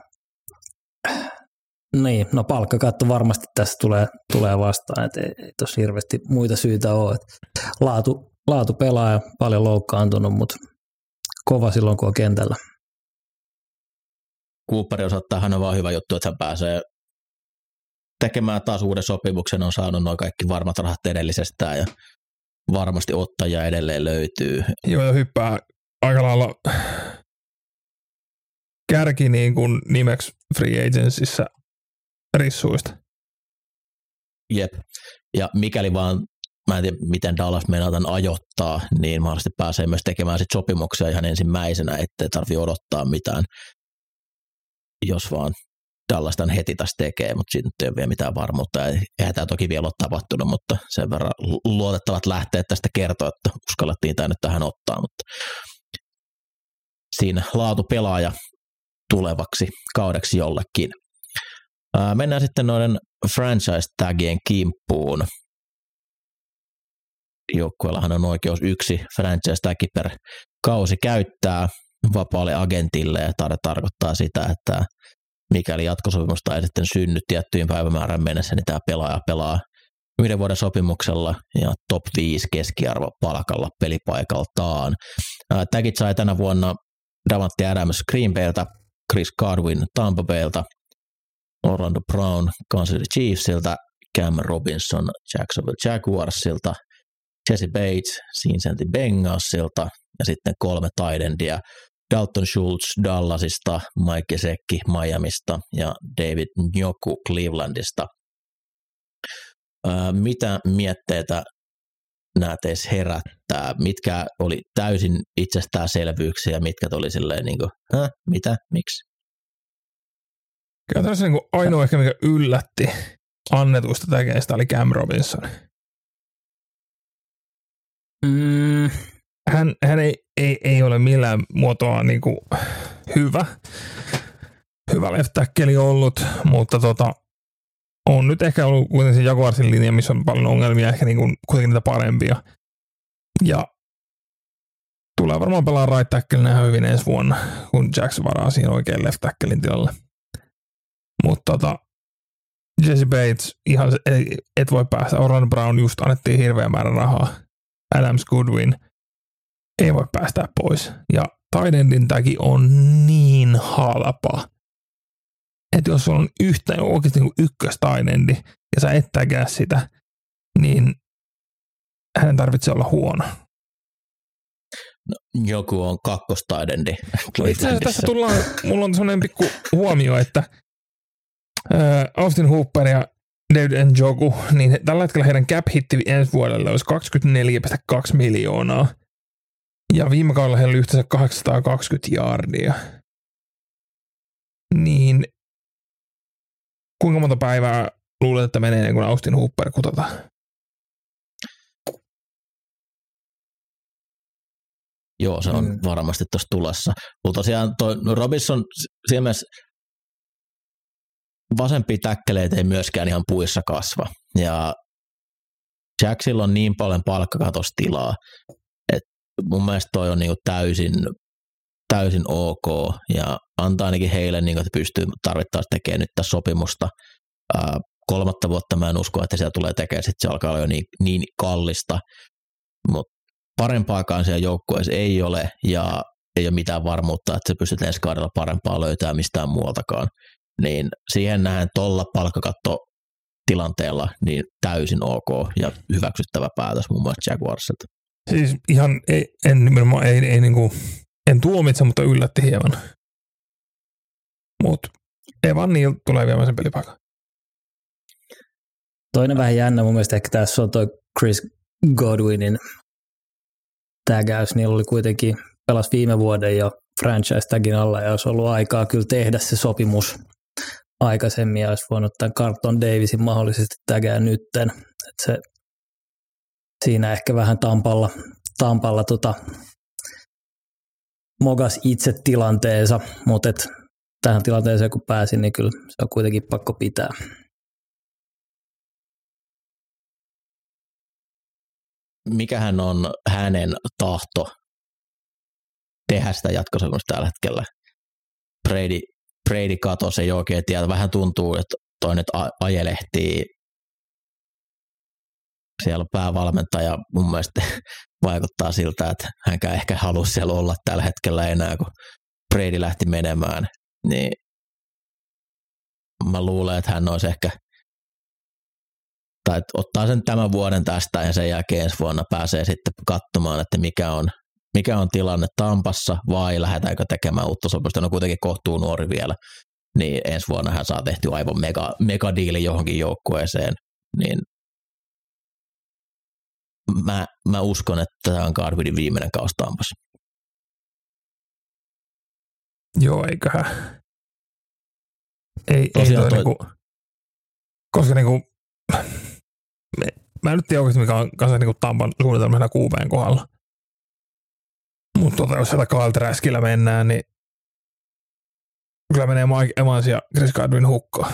niin, no palkkakatto varmasti tässä tulee, tulee vastaan, että ei, ei tossa hirveästi muita syitä ole. Et laatu, laatu pelaa paljon loukkaantunut, mutta kova silloin, kun on kentällä. Cooperin osalta hän on vaan hyvä juttu, että hän pääsee tekemään taas uuden sopimuksen, on saanut noin kaikki varmat rahat edellisestään ja varmasti ottajia edelleen löytyy. Joo, ja hyppää aika lailla kärki niin kuin nimeksi free agencyssä rissuista. Jep. Ja mikäli vaan, mä en tiedä miten Dallas meinaa tämän ajoittaa, niin mahdollisesti pääsee myös tekemään sit sopimuksia ihan ensimmäisenä, ettei tarvi odottaa mitään, jos vaan tämän heti tässä tekee, mutta siitä ei ole vielä mitään varmuutta. Eihän tämä toki vielä ole tapahtunut, mutta sen verran luotettavat lähteet tästä kertoo, että uskallettiin tämä nyt tähän ottaa, mutta siinä laatu pelaaja tulevaksi kaudeksi jollekin. Mennään sitten noiden franchise-tagien kimppuun. Joukkueellahan on oikeus yksi franchise-tagi per kausi käyttää vapaalle agentille ja tar- tarkoittaa sitä, että mikäli jatkosopimusta ei sitten synny tiettyyn päivämäärän mennessä, niin tämä pelaaja pelaa yhden vuoden sopimuksella ja top 5 keskiarvo palkalla pelipaikaltaan. Tagit sai tänä vuonna Davante Adams Green Bayltä, Chris Godwin Tampa Baylta, Orlando Brown Kansas City Chiefsiltä, Cam Robinson Jacksonville Jaguarsilta, Jesse Bates Cincinnati Bengalsilta ja sitten kolme taidendia Dalton Schultz Dallasista, Mike Sekki Miamista ja David Njoku Clevelandista. mitä mietteitä nämä teissä herättää? Mitkä oli täysin itsestäänselvyyksiä ja mitkä tuli silleen niin kuin, mitä, miksi? Käytännössä niin ainoa ehkä, mikä yllätti annetuista tekeistä oli Cam Robinson. Mm. Hän, hän ei, ei, ei, ole millään muotoa niin kuin hyvä, hyvä left ollut, mutta tota, on nyt ehkä ollut kuitenkin se Jaguarsin linja, missä on paljon ongelmia, ehkä niin kuin, kuitenkin niitä parempia. Ja tulee varmaan pelaa right tackle hyvin ensi vuonna, kun Jackson varaa siihen oikein left tacklein tilalle. Mutta tota, Jesse Bates, ihan et voi päästä. Oran Brown just annettiin hirveän määrän rahaa. Adams Goodwin ei voi päästä pois. Ja Tidendin tagi on niin halpa. Että jos sulla on yhtä oikeasti niin ykköstaidendi ja sä et tägää sitä, niin hänen tarvitsee olla huono. No, joku on kakkostaidendi. Itse asiassa tässä tullaan, mulla on sellainen pikku huomio, että Austin Hooper ja David Njoku, niin tällä hetkellä heidän cap hitti ensi vuodelle olisi 24,2 miljoonaa. Ja viime kaudella heillä oli yhteensä 820 jardia. Niin kuinka monta päivää luulet, että menee ennen kuin Austin Hooper kutata? Joo, se on mm. varmasti tuossa tulossa. Mutta tosiaan toi Robinson siinä mielessä vasempia täkkeleitä ei myöskään ihan puissa kasva. Ja Jacksilla on niin paljon palkkakatostilaa, mun mielestä toi on niinku täysin, täysin ok ja antaa ainakin heille, niinku, että pystyy tarvittaessa tekemään nyt tässä sopimusta. Ää, kolmatta vuotta mä en usko, että siellä tulee tekemään, sitten se alkaa olla jo niin, niin kallista, mutta parempaakaan siellä joukkueessa ei ole ja ei ole mitään varmuutta, että se pystyt ensi kaudella parempaa löytää mistään muualtakaan niin siihen näen tuolla palkkakatto tilanteella niin täysin ok ja hyväksyttävä päätös muun muassa Jaguarsilta. Siis ihan ei, en nimenomaan ei, ei niinku, en tuomitse, mutta yllätti hieman. Mutta Evan Neal tulee viemään sen pelipaikan. Toinen vähän jännä mun mielestä ehkä tässä on toi Chris Godwinin tägäys. Niillä oli kuitenkin, pelas viime vuoden jo franchise tagin alla ja olisi ollut aikaa kyllä tehdä se sopimus aikaisemmin ja olisi voinut tämän Carlton Davisin mahdollisesti tägää nytten. että se, siinä ehkä vähän Tampalla, tampalla tota, mogas itse tilanteensa, mutta et tähän tilanteeseen kun pääsin, niin kyllä se on kuitenkin pakko pitää. Mikähän on hänen tahto tehdä sitä jatkosopimusta tällä hetkellä? Brady Brady katosi, ei oikein tiedä. Vähän tuntuu, että toi nyt ajelehtii siellä päävalmentaja mun mielestä vaikuttaa siltä, että hänkään ehkä halusi siellä olla tällä hetkellä enää, kun Brady lähti menemään, niin mä luulen, että hän olisi ehkä että ottaa sen tämän vuoden tästä ja sen jälkeen ensi vuonna pääsee sitten katsomaan, että mikä on, mikä on tilanne Tampassa vai lähdetäänkö tekemään uutta sopimusta. No kuitenkin kohtuu nuori vielä, niin ensi vuonna hän saa tehty aivan mega, mega diili johonkin joukkueeseen, niin mä, mä uskon, että tämä on Garvidin viimeinen kausi Tampassa. Joo, eiköhän. Ei, Tosiaan ei toi, toi- niinku, koska niinku, me, mä en nyt tiedä oikeasti mikä on kanssa niinku Tampan suunnitelmana QBn kohdalla. Mutta tota, jos sieltä Kyle Traskillä mennään, niin kyllä menee Mike Evans ja Chris Godwin hukkaan.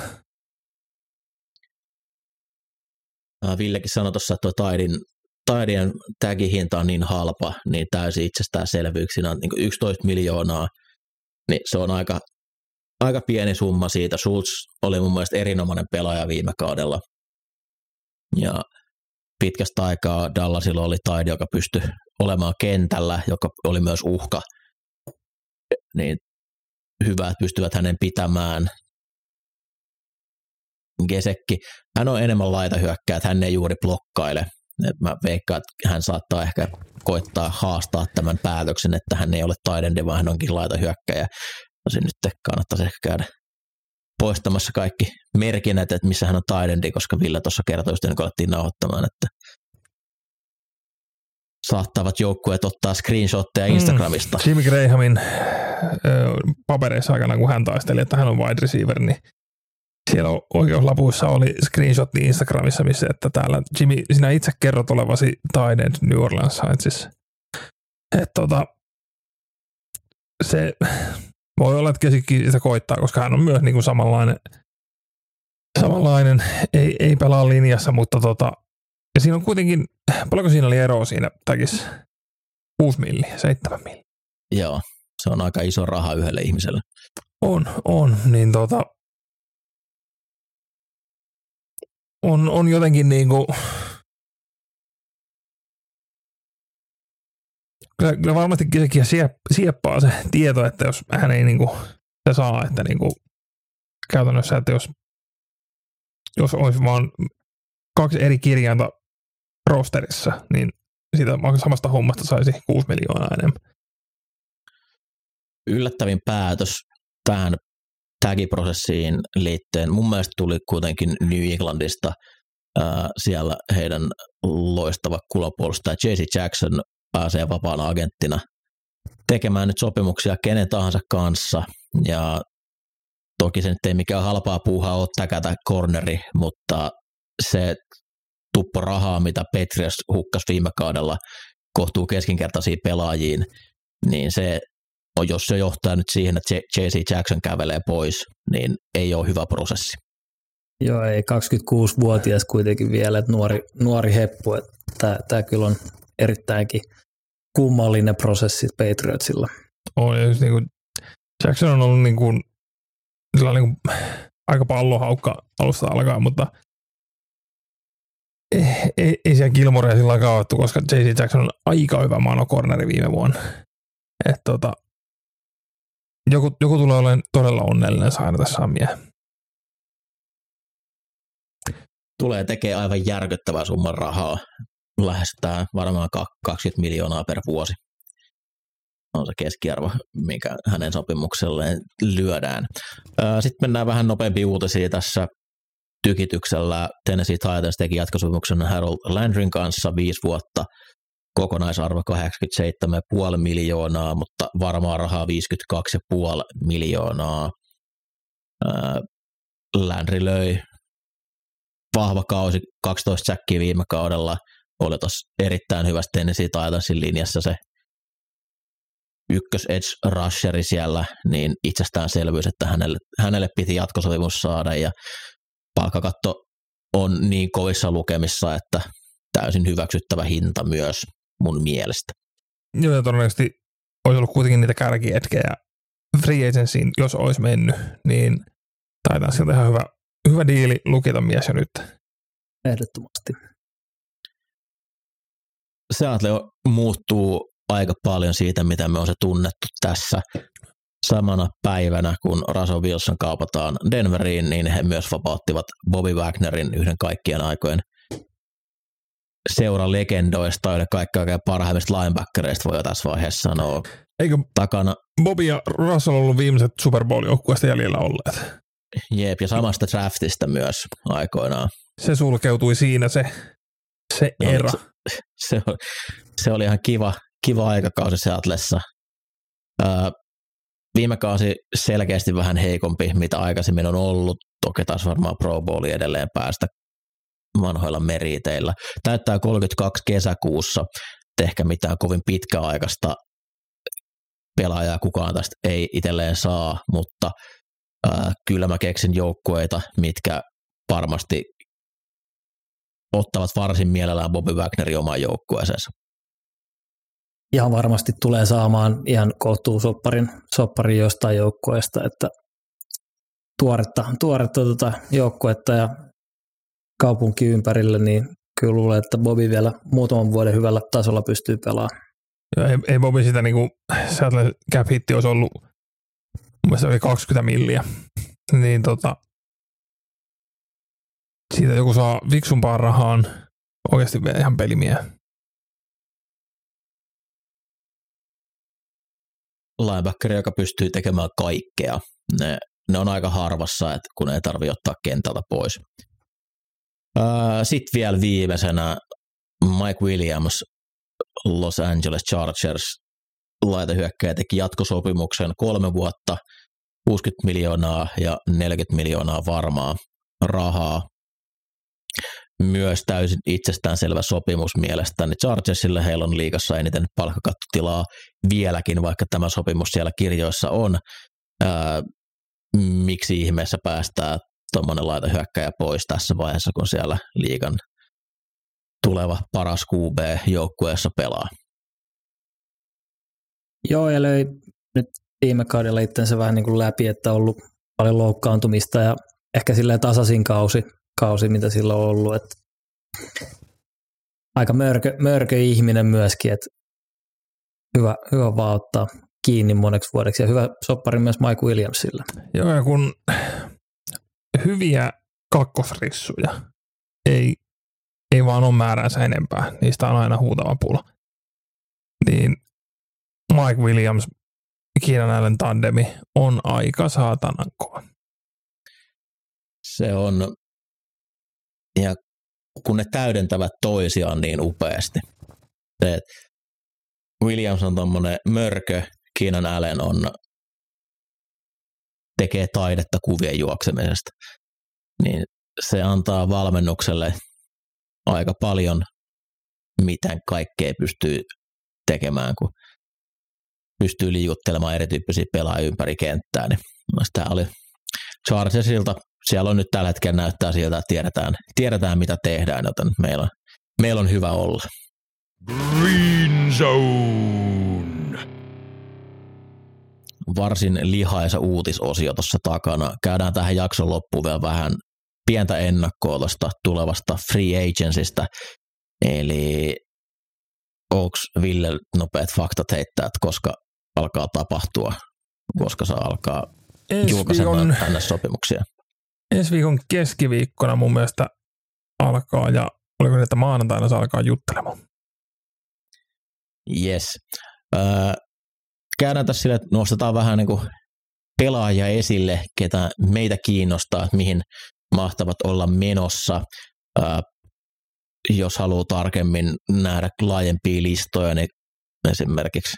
Ää, Villekin sanoi tuossa, että tuo Taidin, Taidien tagin hinta on niin halpa, niin täysin itsestäänselvyys. Siinä on niin 11 miljoonaa, niin se on aika, aika pieni summa siitä. Schultz oli mun mielestä erinomainen pelaaja viime kaudella. Ja pitkästä aikaa Dallasilla oli Taidi, joka pystyi olemaan kentällä, joka oli myös uhka. Niin hyvä, että pystyvät hänen pitämään. Gesekki, hän on enemmän laitahyökkää, että hän ei juuri blokkaile. Mä veikkaan, että hän saattaa ehkä koittaa haastaa tämän päätöksen, että hän ei ole taidendi, vaan hän onkin laitahyökkäjä. Tosin nyt kannattaisi ehkä käydä poistamassa kaikki merkinnät, että missä hän on taidendi, koska Ville tuossa kertoi, just ennen kuin alettiin nauhoittamaan, että saattavat joukkueet ottaa screenshotteja Instagramista. Jimmy Grahamin ö, papereissa aikana, kun hän taisteli, että hän on wide receiver, niin siellä oikeuslapuissa oli screenshot Instagramissa, missä, että täällä Jimmy, sinä itse kerrot olevasi taiden New Orleans Saintsissa. Että tota, se voi olla, että Kesikki sitä koittaa, koska hän on myös niin kuin samanlainen, samanlainen ei, ei pelaa linjassa, mutta tota, ja siinä on kuitenkin, paljonko siinä oli eroa siinä tagissa? 6 milliä, 7 milliä. Joo, se on aika iso raha yhdelle ihmiselle. On, on, niin tota, on, on jotenkin niinku, kyllä, kyllä varmasti sekin siep- sieppaa se tieto, että jos hän ei niinku, se saa, että niinku, käytännössä, että jos, jos olisi vaan kaksi eri kirjainta rosterissa, niin siitä samasta hommasta saisi 6 miljoonaa enemmän. Yllättävin päätös tähän tagiprosessiin liittyen. Mun mielestä tuli kuitenkin New Englandista ää, siellä heidän loistava kulopuolustaja JC Jackson pääsee vapaana agenttina tekemään nyt sopimuksia kenen tahansa kanssa. Ja toki se nyt ei mikään halpaa puuhaa ole täkätä corneri, mutta se tuppo rahaa, mitä Patriots hukkas viime kaudella kohtuu keskinkertaisiin pelaajiin, niin se on, jos se johtaa nyt siihen, että J.C. Jackson kävelee pois, niin ei ole hyvä prosessi. Joo, ei 26-vuotias kuitenkin vielä, että nuori, nuori heppu. Että tämä kyllä on erittäinkin kummallinen prosessi Patriotsilla. On, ja just niin kuin Jackson on ollut niin kuin, sellainen niin kuin, aika pallohaukka alusta alkaen, mutta ei, ei, ei siellä Gilmorea sillä kaavittu, koska J.C. Jackson on aika hyvä manokorneri viime vuonna. Et tota, joku, joku tulee olemaan todella onnellinen saada tässä sammia. Tulee tekee aivan järkyttävää summan rahaa. Lähestytään varmaan 20 miljoonaa per vuosi. On se keskiarvo, mikä hänen sopimukselleen lyödään. Sitten mennään vähän nopeampi uutisia tässä tykityksellä. Tennessee Titans teki jatkosopimuksen Harold Landryn kanssa viisi vuotta kokonaisarvo 87,5 miljoonaa, mutta varmaa rahaa 52,5 miljoonaa. Landry löi vahva kausi, 12 säkkiä viime kaudella, oli tuossa erittäin hyvässä Tennessee Titansin linjassa se ykkös edge rusheri siellä, niin itsestäänselvyys, että hänelle, hänelle piti jatkosopimus saada. Ja palkkakatto on niin kovissa lukemissa, että täysin hyväksyttävä hinta myös mun mielestä. Joo, ja todennäköisesti olisi ollut kuitenkin niitä kärkietkejä free agencyin, jos olisi mennyt, niin taitaa sieltä ihan hyvä, hyvä diili lukita mies jo nyt. Ehdottomasti. Seattle muuttuu aika paljon siitä, mitä me on se tunnettu tässä. Samana päivänä, kun Russell Wilson kaupataan Denveriin, niin he myös vapauttivat Bobby Wagnerin yhden kaikkien aikojen seuran legendoista, joiden kaikki oikein parhaimmista linebackereista voi jo tässä vaiheessa sanoa. Eikö Takana, Bobby ja Russell ollut viimeiset Super Bowl-joukkueesta jäljellä olleet? jep, ja samasta draftista myös aikoinaan. Se sulkeutui siinä se, se No, era. se, se, oli, se oli ihan kiva, kiva aikakausi Seatlessa. Öö, viime kausi selkeästi vähän heikompi, mitä aikaisemmin on ollut. Toki taas varmaan Pro Bowli edelleen päästä vanhoilla meriteillä. Täyttää 32 kesäkuussa. Et Ehkä mitään kovin pitkäaikaista pelaajaa kukaan tästä ei itselleen saa, mutta ää, kyllä mä keksin joukkueita, mitkä varmasti ottavat varsin mielellään Bobby Wagnerin omaan joukkueeseensa. Ihan varmasti tulee saamaan ihan kohtuu sopparin, sopparin jostain joukkueesta, että tuoretta, tuoretta tuota joukkuetta ja kaupunki ympärillä, niin kyllä luulen, että Bobby vielä muutaman vuoden hyvällä tasolla pystyy pelaamaan. Ja ei, ei Bobby sitä niinku, Seattle cap hitti olisi ollut, mun mielestä oli 20 milliä. Niin tota, siitä joku saa viksumpaan rahaan oikeasti vielä ihan pelimiä. linebackeri, joka pystyy tekemään kaikkea. Ne, ne on aika harvassa, että kun ei tarvitse ottaa kentältä pois. Sitten vielä viimeisenä Mike Williams, Los Angeles Chargers, laitahyökkäjä teki jatkosopimuksen kolme vuotta, 60 miljoonaa ja 40 miljoonaa varmaa rahaa. Myös täysin itsestäänselvä sopimus mielestäni Chargersille. Heillä on liigassa eniten palkkakattotilaa vieläkin, vaikka tämä sopimus siellä kirjoissa on. Ää, miksi ihmeessä päästää tuommoinen laitahyökkäjä pois tässä vaiheessa, kun siellä liigan tuleva paras QB joukkueessa pelaa. Joo, ja löi nyt viime kaudella itsensä vähän niin kuin läpi, että on ollut paljon loukkaantumista ja ehkä silleen tasaisin kausi, kausi mitä sillä on ollut. Että aika mörkö, mörkö ihminen myöskin, että hyvä, hyvä vaan ottaa kiinni moneksi vuodeksi ja hyvä soppari myös Mike Williamsille. Joo, ja kun hyviä kakkosrissuja ei, ei vaan ole määränsä enempää, niistä on aina huutava pula. Niin Mike Williams, Keenan Allen tandemi on aika saatanan kova. Se on, ja kun ne täydentävät toisiaan niin upeasti. Se, Williams on tuommoinen mörkö, Keenan Allen on, tekee taidetta kuvien juoksemisesta. Niin se antaa valmennukselle aika paljon, miten kaikkea pystyy tekemään, kun pystyy liikuttelemaan erityyppisiä pelaajia ympäri kenttää. Niin tämä oli Chargersilta. Siellä on nyt tällä hetkellä näyttää siltä, että tiedetään, tiedetään mitä tehdään, joten meillä on, meillä on hyvä olla. Green Zone. Varsin lihaisa uutisosio tuossa takana. Käydään tähän jakson loppuun vielä vähän pientä ennakkoa tuosta tulevasta free agencystä. Eli onko Ville nopeat faktat heittää, että koska alkaa tapahtua, koska se alkaa Ensi julkaisemaan tänne sopimuksia? ensi viikon keskiviikkona mun mielestä alkaa ja oliko se, että maanantaina se alkaa juttelemaan. Yes. Öö, käydään tässä sille, että nostetaan vähän niin kuin pelaajia esille, ketä meitä kiinnostaa, että mihin mahtavat olla menossa. Öö, jos haluaa tarkemmin nähdä laajempia listoja, niin esimerkiksi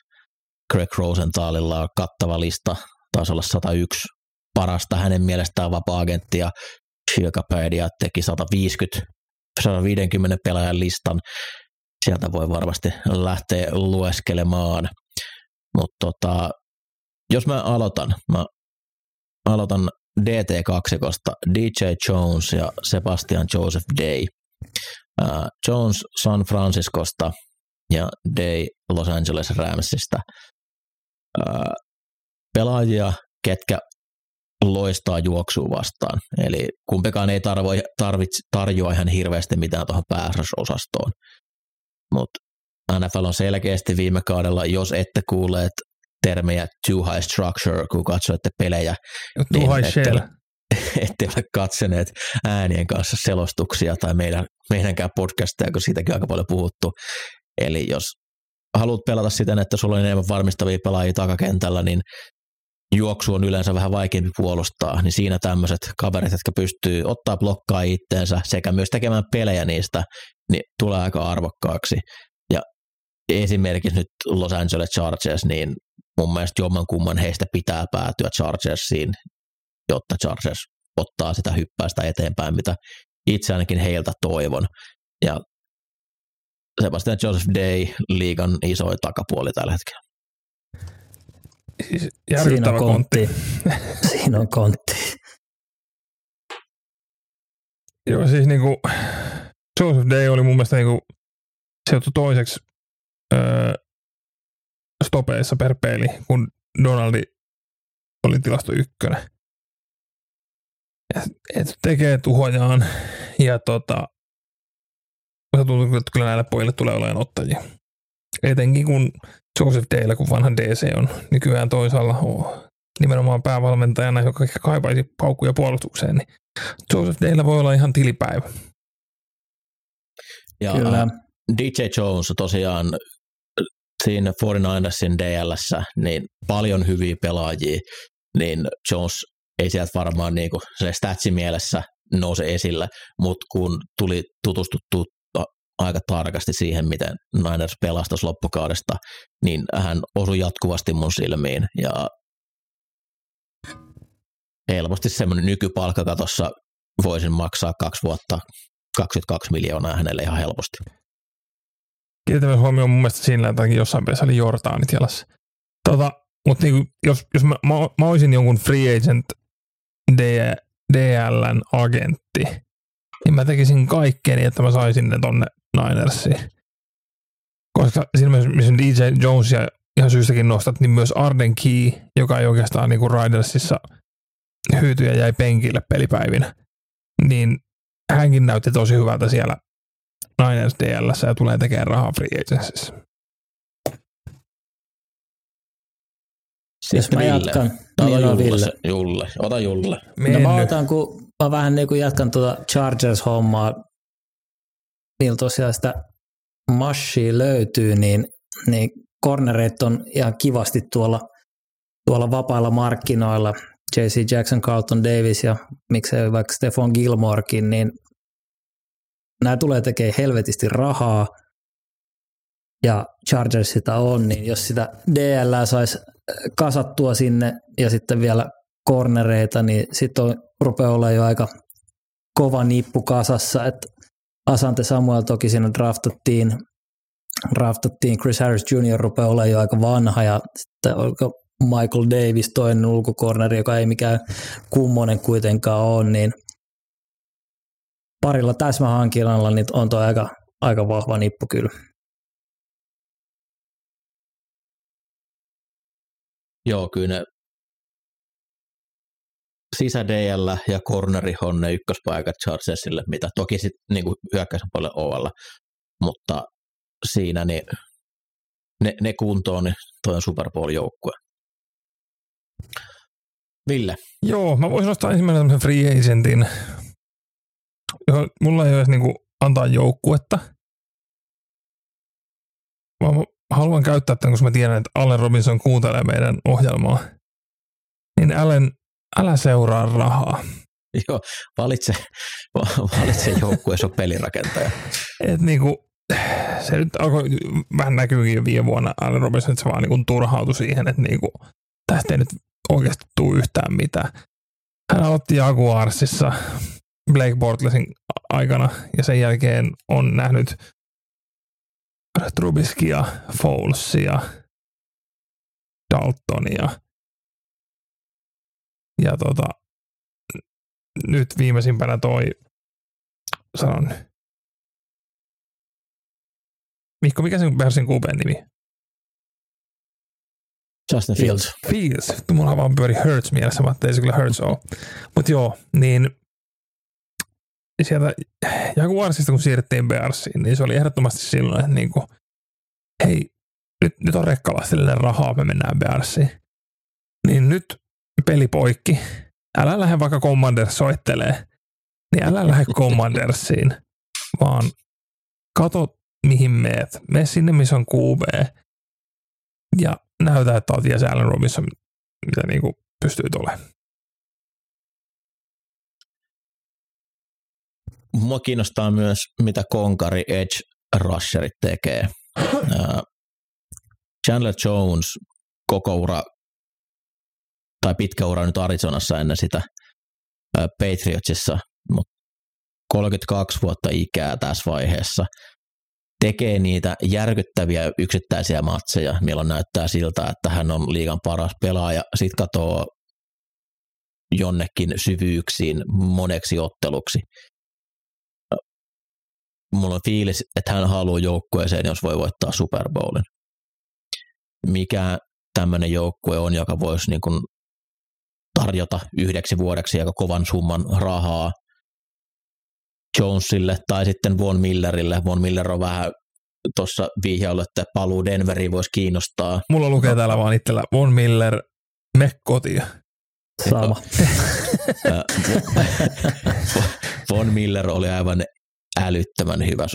Greg Rosenthalilla on kattava lista, taisi olla 101 parasta hänen mielestään vapaa-agenttia. Shilkapedia teki 150, 150 pelaajan listan. Sieltä voi varmasti lähteä lueskelemaan. Mutta tota, jos mä aloitan, mä aloitan DT-kaksikosta DJ Jones ja Sebastian Joseph Day. Uh, Jones San Franciscosta ja Day Los Angeles Ramsista. Uh, pelaajia, ketkä loistaa juoksua vastaan. Eli kumpikaan ei tarvitse, tarvitse tarjoa ihan hirveästi mitään tuohon pääsrösosastoon. Mutta NFL on selkeästi viime kaudella, jos ette kuulleet termejä too high structure, kun katsoitte pelejä, Too Niin, high ette ole- ette ole katsoneet äänien kanssa selostuksia tai meidän, meidänkään podcastia, kun siitäkin aika paljon puhuttu. Eli jos haluat pelata siten, että sulla on enemmän varmistavia pelaajia takakentällä, niin juoksu on yleensä vähän vaikeampi puolustaa, niin siinä tämmöiset kaverit, jotka pystyy ottaa blokkaa itteensä sekä myös tekemään pelejä niistä, niin tulee aika arvokkaaksi. Esimerkiksi nyt Los Angeles Chargers, niin mun mielestä jomman kumman heistä pitää päätyä Chargersiin, jotta Chargers ottaa sitä hyppäistä eteenpäin, mitä itse ainakin heiltä toivon. Ja Sebastian Joseph Day, liigan isoin takapuoli tällä hetkellä. Siis Siinä on kontti. kontti. Siinä on kontti. Joo, siis niinku Joseph Day oli mun mielestä niinku sijoittu toiseksi öö, stopeissa per peli, kun Donaldi oli tilasto ykkönen. Ja, et tekee tuhojaan ja tota, tuntuu, että kyllä näille pojille tulee olemaan ottajia. Etenkin kun Joseph Dale, kun vanha DC on nykyään toisaalla on nimenomaan päävalmentajana, joka ehkä kaipaisi paukkuja puolustukseen, niin Joseph Dale voi olla ihan tilipäivä. Ja Kyllä. äh, DJ Jones tosiaan siinä 49ersin DLssä, niin paljon hyviä pelaajia, niin Jones ei sieltä varmaan niin kuin se statsi mielessä nouse esille, mutta kun tuli tutustuttu aika tarkasti siihen, miten Niners pelastasi loppukaudesta, niin hän osui jatkuvasti mun silmiin ja helposti semmoinen nykypalkkakatossa voisin maksaa kaksi vuotta 22 miljoonaa hänelle ihan helposti. Kiinnittämään huomioon mun mielestä siinä, että jossain pelissä oli Jordaanit jalassa. Tota, mutta niinku, jos, jos mä, mä, mä, olisin jonkun free agent D, DLn agentti, niin mä tekisin kaikkeni, että mä saisin ne tonne Ninersiin. Koska siinä missä DJ Jonesia ihan syystäkin nostat, niin myös Arden Key, joka ei oikeastaan niinku Ridersissa hyytyjä jäi penkille pelipäivinä, niin hänkin näytti tosi hyvältä siellä Niners DLssä ja tulee tekemään rahaa free agencyssä. Jos mä jatkan, Ota niin Ville. Julle. Ota Julle. No mä otan, kun mä vähän niin kuin jatkan tuota Chargers-hommaa, niillä tosiaan sitä mashia löytyy, niin, niin cornereit on ihan kivasti tuolla, tuolla vapailla markkinoilla. JC Jackson, Carlton Davis ja miksei vaikka Stefan Gilmorekin, niin nämä tulee tekemään helvetisti rahaa ja Chargers sitä on, niin jos sitä DL saisi kasattua sinne ja sitten vielä cornereita, niin sitten rupeaa olla jo aika kova nippu kasassa, että Asante Samuel toki siinä draftattiin, draftattiin Chris Harris Jr. rupeaa olla jo aika vanha ja sitten Michael Davis toinen ulkokorneri, joka ei mikään kummonen kuitenkaan ole, niin parilla täsmähankinnalla niin on tuo aika, aika vahva nippu kyllä. Joo, kyllä ne sisä DL ja corneri on ne ykköspaikat Chargersille, mitä toki sitten niinku hyökkäisen puolelle OL, mutta siinä niin ne, ne kuntoon, niin toi on Super Bowl-joukkue. Ville, Joo, mä voisin nostaa ensimmäinen tämmöisen free agentin, johon mulla ei ole edes niinku antaa joukkuetta. Vaan mä haluan käyttää tämän, koska mä tiedän, että Allen Robinson kuuntelee meidän ohjelmaa. Niin Allen, älä seuraa rahaa. joo, valitse, valitse joukkue, se on pelirakentaja. Et niinku, se nyt alkoi, vähän näkyykin jo viime vuonna Allen Robinson, että se vaan niinku turhautui siihen, että niinku, tästä ei nyt oikeasti tule yhtään mitään. Hän aloitti Jaguarsissa Blake Bortlesin aikana ja sen jälkeen on nähnyt Trubiskia, Folesia, Daltonia ja tota, nyt viimeisimpänä toi, sanon, Mikko, mikä sen Bearsin QBn nimi? Justin Fields. Fields. Mulla vaan pyöri Hurts mielessä, mutta ei se kyllä Hurts ole. Mutta joo, niin sieltä Jaguarsista kun siirrettiin Bearsiin, niin se oli ehdottomasti silloin, että niinku, hei, nyt, nyt on rekkalastillinen rahaa, me mennään Bearsiin. Niin nyt peli poikki. älä lähde vaikka Commanders soittelee, niin älä lähde Commandersiin, vaan kato mihin meet. Mene sinne, missä on QB ja näytä, että olet Jes Allen Robinson, mitä niin kuin pystyy olemaan. Mua kiinnostaa myös, mitä Konkari Edge Rusherit tekee. Chandler Jones koko ura, tai pitkä ura nyt Arizonassa ennen sitä Patriotsissa, mutta 32 vuotta ikää tässä vaiheessa. Tekee niitä järkyttäviä yksittäisiä matseja, milloin näyttää siltä, että hän on liigan paras pelaaja. Sitten katoo jonnekin syvyyksiin moneksi otteluksi. Mulla on fiilis, että hän haluaa joukkueeseen, jos voi voittaa Super Bowlin. Mikä tämmöinen joukkue on, joka voisi niin kuin tarjota yhdeksi vuodeksi aika kovan summan rahaa Jonesille tai sitten Von Millerille. Von Miller on vähän tuossa vihjailu, että paluu Denveriin voisi kiinnostaa. Mulla lukee täällä vaan itsellä Von Miller, me kotiin. Sama. Von Miller oli aivan älyttömän hyvä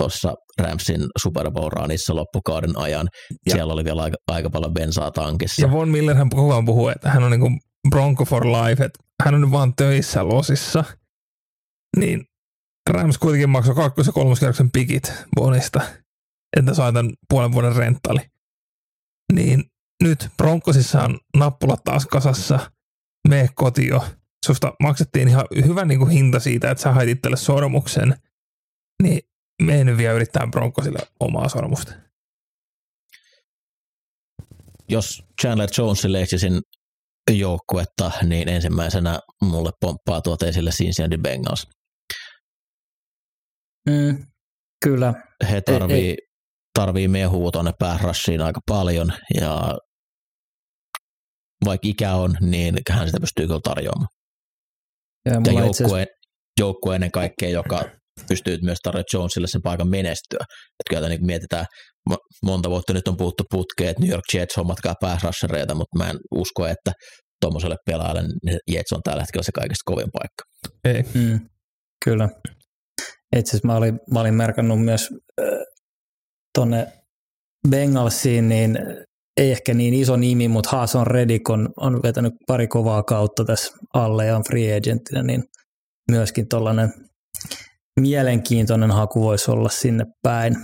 tuossa Ramsin Super Bowl runissa loppukauden ajan. Ja. Siellä oli vielä aika, aika paljon bensaa tankissa. Ja Von Miller hän koko ajan puhuu, että hän on niin Bronco for life, että hän on vaan töissä losissa. Niin Rams kuitenkin maksoi kakkos- ja kolmoskierroksen pikit Bonista, että sai tämän puolen vuoden renttali. Niin nyt Broncosissa on nappulat taas kasassa, mene kotio. Susta maksettiin ihan hyvä niin kuin hinta siitä, että sä hait itselle sormuksen, niin me nyt vielä yrittää Broncosille omaa sormusta. Jos Chandler Jonesille etsisin joukkuetta, niin ensimmäisenä mulle pomppaa tuot esille Cincinnati Bengals. Mm, kyllä. He tarvii, ei, ei. tarvii mehua tuonne päärassiin aika paljon ja vaikka ikä on, niin hän sitä pystyy kyllä tarjoamaan. Ja, ja joukkue, joukkue ennen kaikkea, joka pystyy myös tarjoamaan Jonesille sen paikan menestyä. Että kyllä niin mietitään, monta vuotta nyt on puhuttu putkeen, että New York Jets hommatkaa pääsrassereita, mutta mä en usko, että tuommoiselle pelaajalle niin Jets on tällä hetkellä se kaikista kovin paikka. Ei. Mm, kyllä. Itse asiassa mä olin, mä olin merkannut myös äh, tuonne Bengalsiin, niin ei ehkä niin iso nimi, mutta Haason Reddick on, on vetänyt pari kovaa kautta tässä alle ja on free agentina, niin myöskin tuollainen mielenkiintoinen haku voisi olla sinne päin.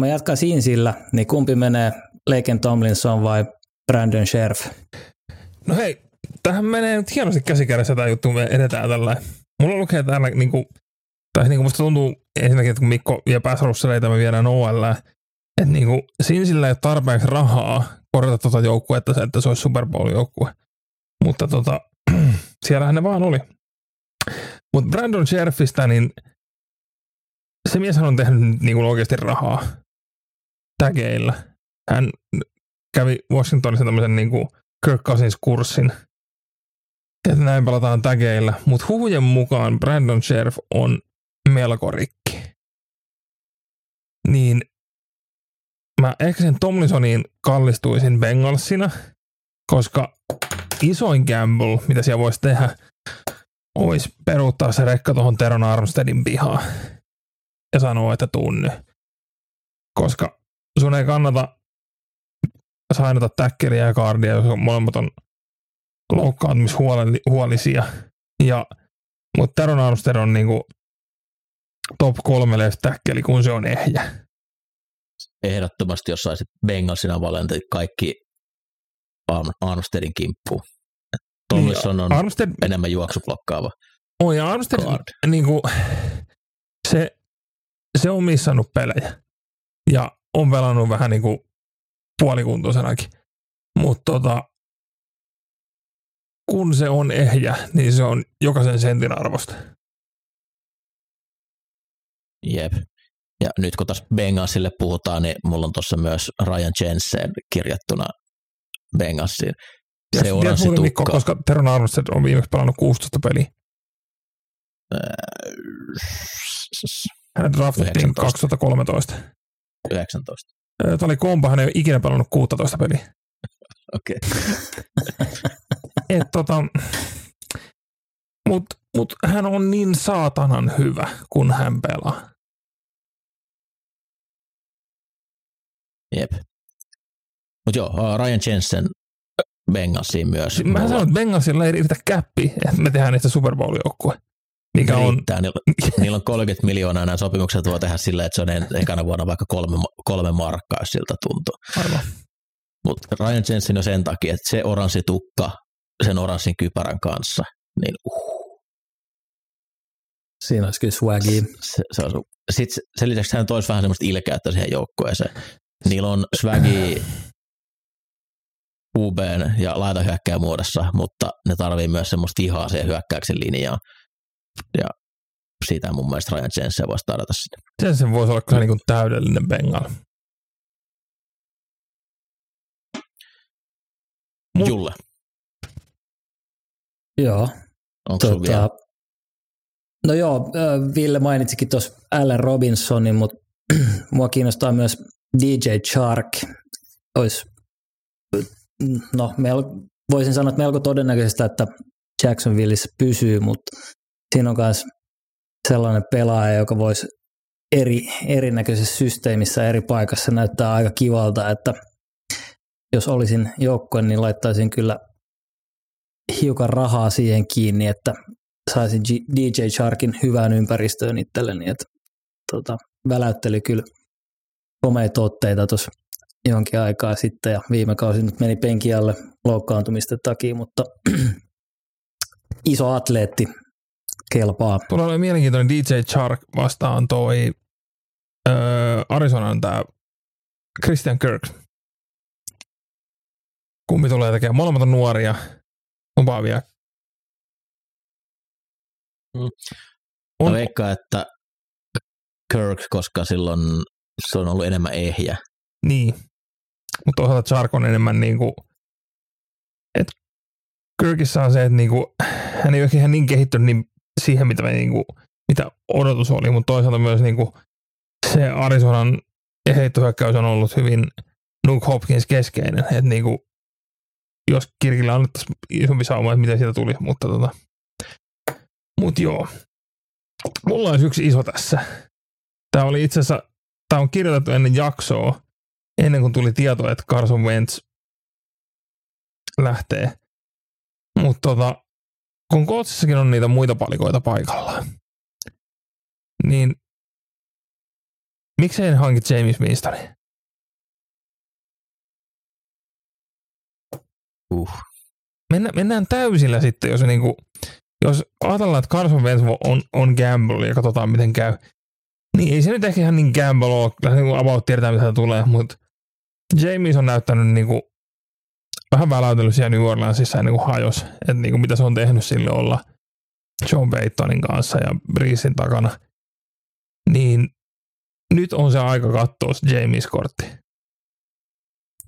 Mä jatkan siinä sillä, niin kumpi menee Laken Tomlinson vai Brandon Sheriff? No hei, tähän menee nyt hienosti käsikädessä tämä juttu, me edetään tällä. Mulla lukee täällä, niin kuin, tai niin kuin musta tuntuu ensinnäkin, että kun Mikko vie pääsrusseleita, me viedään OL, että niin kuin, Sinsillä ei ole tarpeeksi rahaa korjata tuota joukkuetta, että se olisi Super Bowl-joukkue. Mutta tota, siellähän ne vaan oli. Mutta Brandon Sheriffistä, niin se mies on tehnyt niin oikeasti rahaa tägeillä. Hän kävi Washingtonissa tämmöisen niin kuin Kirk Cousins-kurssin, että näin pelataan tägeillä, mutta huhujen mukaan Brandon Sheriff on melko rikki. Niin mä ehkä sen Tomlinsoniin kallistuisin Bengalsina, koska isoin gamble, mitä siellä voisi tehdä, olisi peruuttaa se rekka tuohon Teron Armstedin pihaan ja sanoa, että tunny. Koska sun ei kannata sainata täkkeliä ja kaardia, jos molemmat on loukkaantumishuolisia. Ja, mutta Teron Armstead on niinku top kolme täkkeli, kun se on ehjä. Ehdottomasti, jos saisit Bengalsina valinta kaikki Armsteadin kimppuun. Tomlinson on Armstead, enemmän juoksublokkaava. On ja Armstead, niin kuin, se, se on missannut pelejä ja on pelannut vähän niin kuin puolikuntoisenakin. Mutta tota, kun se on ehjä, niin se on jokaisen sentin arvosta. Jep. Ja nyt kun taas Bengalsille puhutaan, niin mulla on tuossa myös Ryan Jensen kirjattuna Bengalsiin. Seuranssi tukka. Mikko, koska Teron Armstead on viimeksi pelannut 16 peliä. Hän draftettiin 2013. 19. Tämä oli kompa, hän ei ole ikinä pelannut 16 peliä. Okei. Et tota, Mutta mut hän on niin saatanan hyvä, kun hän pelaa. Jep. Mutta joo, uh, Ryan Jensen Bengalsiin myös. Mä sanon, että Bengalsilla ei riitä käppi, että me tehdään niistä Super Bowl-joukkue. Mikä on... Riittää. Niillä, niillä on 30 miljoonaa nämä sopimukset voi tehdä silleen, että se on en- ekana vuonna vaikka kolme, kolme markkaa, jos siltä tuntuu. Aivan. Mutta Ryan Jensen on sen takia, että se oranssi tukka sen oranssin kypärän kanssa, niin uh, Siinä olisi kyllä swagia. se, se on, Sitten se- sen lisäksi hän toisi vähän semmoista ilkeyttä siihen joukkueeseen. Niillä on swagi UB ja laitahyökkää muodossa, mutta ne tarvii myös semmoista vihaa siihen hyökkäyksen linjaan. Ja siitä mun mielestä Ryan Jensen voisi tarjota sinne. Jensen voisi olla kyllä niin täydellinen Bengal. Mut- Julle, Joo. onko tota, vielä? no joo, Ville mainitsikin tuossa Allen Robinsonin, mutta mua kiinnostaa myös DJ Chark. Ois, no, mel, voisin sanoa, että melko todennäköistä, että Jacksonvilleissa pysyy, mutta siinä on myös sellainen pelaaja, joka voisi eri, erinäköisessä systeemissä eri paikassa näyttää aika kivalta, että jos olisin joukkue, niin laittaisin kyllä hiukan rahaa siihen kiinni, että saisin G- DJ Sharkin hyvään ympäristöön itselleni, että tota, väläytteli kyllä komeita otteita tuossa jonkin aikaa sitten ja viime kausi nyt meni penki alle loukkaantumisten takia, mutta iso atleetti kelpaa. Tuolla oli mielenkiintoinen DJ Chark vastaan toi öö, Arizonan tämä Christian Kirk. Kumpi tulee tekemään? Molemmat on nuoria, lupaavia. Mm. On, Mä veikkaan, että Kirk, koska silloin se on ollut enemmän ehjä. Niin. Mutta toisaalta Chark on enemmän niinku, että Kirkissä on se, että niinku, hän ei ole ihan niin kehittynyt niin siihen, mitä, me niinku, mitä odotus oli, mutta toisaalta myös niinku, se Arizonan heittohyökkäys on ollut hyvin Nuke Hopkins keskeinen, että niinku, jos Kirkillä annettaisiin isompi sauma, että miten siitä tuli, mutta tota, mut joo. Mulla olisi yksi iso tässä. Tämä oli itse asiassa, tämä on kirjoitettu ennen jaksoa, ennen kuin tuli tieto, että Carson Wentz lähtee. Mutta tota, kun Kootsissakin on niitä muita palikoita paikallaan, niin miksei ne hanki James Winstonin? Uh. Mennä, mennään täysillä sitten, jos, niinku, jos ajatellaan, että Carson Wentz on, on gamble ja katsotaan miten käy, niin ei se nyt ehkä ihan niin gamble ole, kyllä se niinku about tiedetään mitä tulee, mutta James on näyttänyt niinku vähän väläytellyt siellä New Orleansissa ennen kuin hajos, että niinku mitä se on tehnyt sille olla John Paytonin kanssa ja Breesin takana. Niin nyt on se aika katsoa se James-kortti.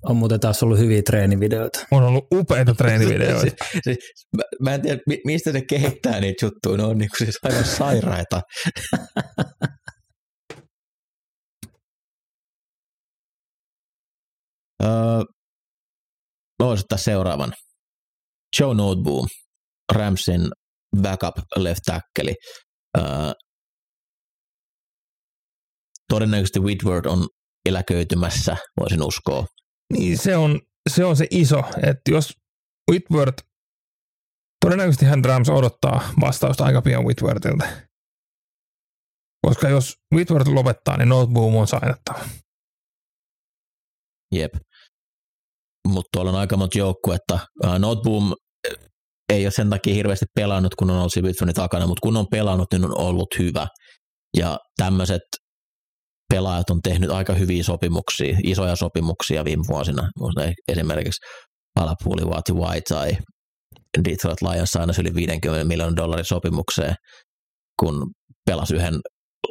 On muuten taas ollut hyviä treenivideoita. On ollut upeita treenivideoita. Se, se, mä, mä en tiedä, mi- mistä ne kehittää niitä juttuja. Ne on niinku siis aivan sairaita. öö, mä voisin ottaa seuraavan. Joe Noteboom, Ramsin backup left tackle. Öö, todennäköisesti Whitworth on eläköitymässä, voisin uskoa. Niin se on, se on se iso, että jos Whitworth, todennäköisesti hän Rams odottaa vastausta aika pian Whitworthilta. Koska jos Whitworth lopettaa, niin Noteboom on sainattava. Jep. Mutta tuolla on aika monta joukkuetta. Uh, Noteboom ei ole sen takia hirveästi pelannut, kun on ollut Sibitsonin takana, mutta kun on pelannut, niin on ollut hyvä. Ja tämmöiset pelaajat on tehnyt aika hyviä sopimuksia, isoja sopimuksia viime vuosina. Esimerkiksi Alapuuli Waati White tai Detroit Lions aina yli 50 miljoonan dollarin sopimukseen, kun pelasi yhden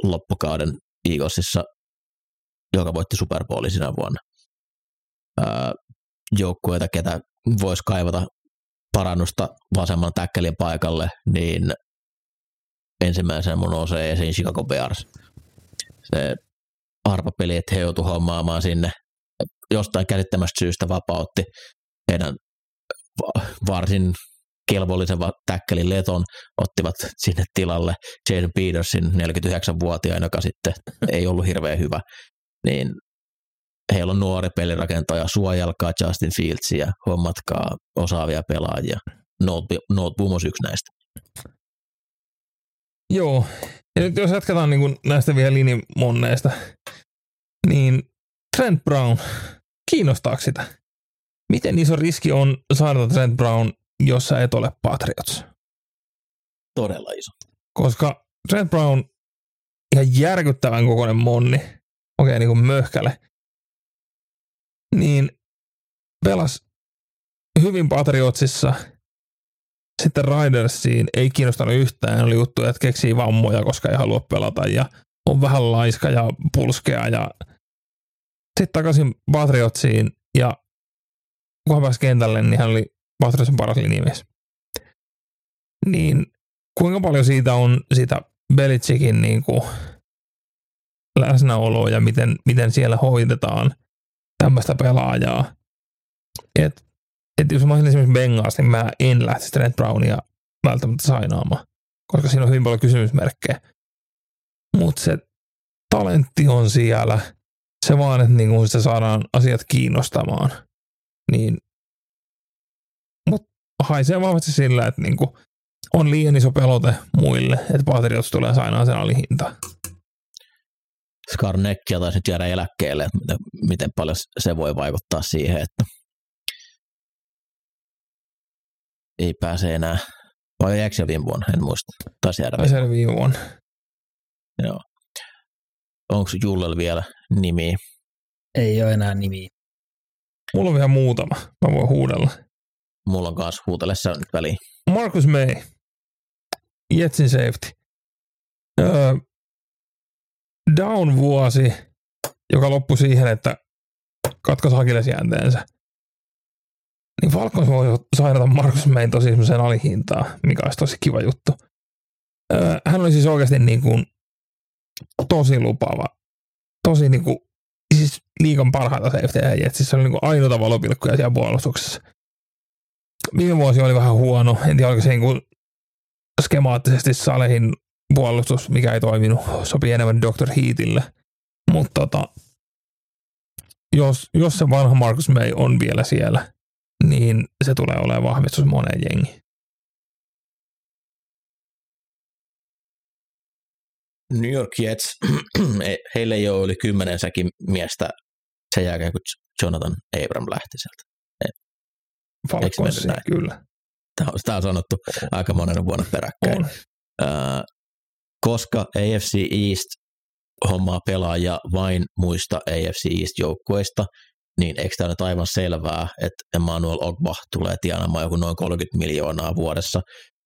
loppukauden Eaglesissa, joka voitti Super Bowlin sinä vuonna. Joukkueita, ketä voisi kaivata parannusta vasemman täkkelin paikalle, niin ensimmäisenä mun nousee esiin Chicago Bears. Se arpapeli, että he joutuivat hommaamaan sinne jostain käsittämästä syystä vapautti heidän varsin kelvollisen täkkelin Leton ottivat sinne tilalle Jason Petersin 49-vuotiaan, joka sitten ei ollut hirveän hyvä, niin heillä on nuori pelirakentaja, suojelkaa Justin Fieldsia, hommatkaa osaavia pelaajia. Boom on yksi näistä. Joo, ja nyt jos jatketaan niin näistä vielä linimonneista, niin Trent Brown, kiinnostaako sitä? Miten iso riski on saada Trent Brown, jos sä et ole Patriots? Todella iso. Koska Trent Brown, ihan järkyttävän kokoinen monni, okei okay, niin kuin möhkäle, niin pelas hyvin Patriotsissa, sitten Ridersiin ei kiinnostanut yhtään, oli juttu, että keksii vammoja, koska ei halua pelata ja on vähän laiska ja pulskea ja sitten takaisin Patriotsiin ja kun hän pääsi kentälle, niin hän oli Patriotsin paras linjamies. Niin kuinka paljon siitä on sitä Belichickin niin kuin läsnäoloa ja miten, miten siellä hoidetaan tämmöistä pelaajaa. Et, et jos mä olisin esimerkiksi Bengals, niin mä en lähtisi Trent Brownia välttämättä sainaamaan, koska siinä on hyvin paljon kysymysmerkkejä. Mutta se talentti on siellä, se vaan, että niin kun se saadaan asiat kiinnostamaan, niin mutta haisee vahvasti sillä, että niin kuin on liian iso pelote muille, että Patriots tulee sainaan sen alihinta. Skarneckia taisi nyt jäädä eläkkeelle, että miten, miten paljon se voi vaikuttaa siihen, että ei pääse enää. Vai jääkö viime vuonna? En muista. Taisi jäädä viime, viime vuonna. Joo. Onko Jullel vielä nimi? Ei ole enää nimi. Mulla on vielä muutama. Mä voin huudella. Mulla on kanssa huutelessa nyt väliin. Marcus May. Jetsin safety. Öö, down-vuosi, joka loppui siihen, että katkaisi hakilesjänteensä. Niin Falcons voi sairata Marcus Mayn tosi semmoiseen alihintaan, mikä olisi tosi kiva juttu. Öö, hän oli siis oikeasti niin kuin tosi lupaava, tosi niin kuin, siis liikan parhaita safetyjä Jetsissä. Se oli niin kuin ainoita valopilkkuja siellä puolustuksessa. Viime vuosi oli vähän huono. En tiedä, oliko se niin kuin skemaattisesti Salehin puolustus, mikä ei toiminut, sopii enemmän Dr. Heatille. Mutta tota, jos, jos se vanha Marcus May on vielä siellä, niin se tulee olemaan vahvistus moneen jengiin. New York Jets, heille ei ole yli kymmenensäkin miestä sen jälkeen, kun Jonathan Abram lähti sieltä. Falconsiin, kyllä. Tämä on, tämä on sanottu aika monena vuonna peräkkäin. On. Uh, koska AFC East hommaa pelaajia vain muista AFC East-joukkueista, niin eikö tämä nyt aivan selvää, että Emmanuel Ogba tulee tienaamaan joku noin 30 miljoonaa vuodessa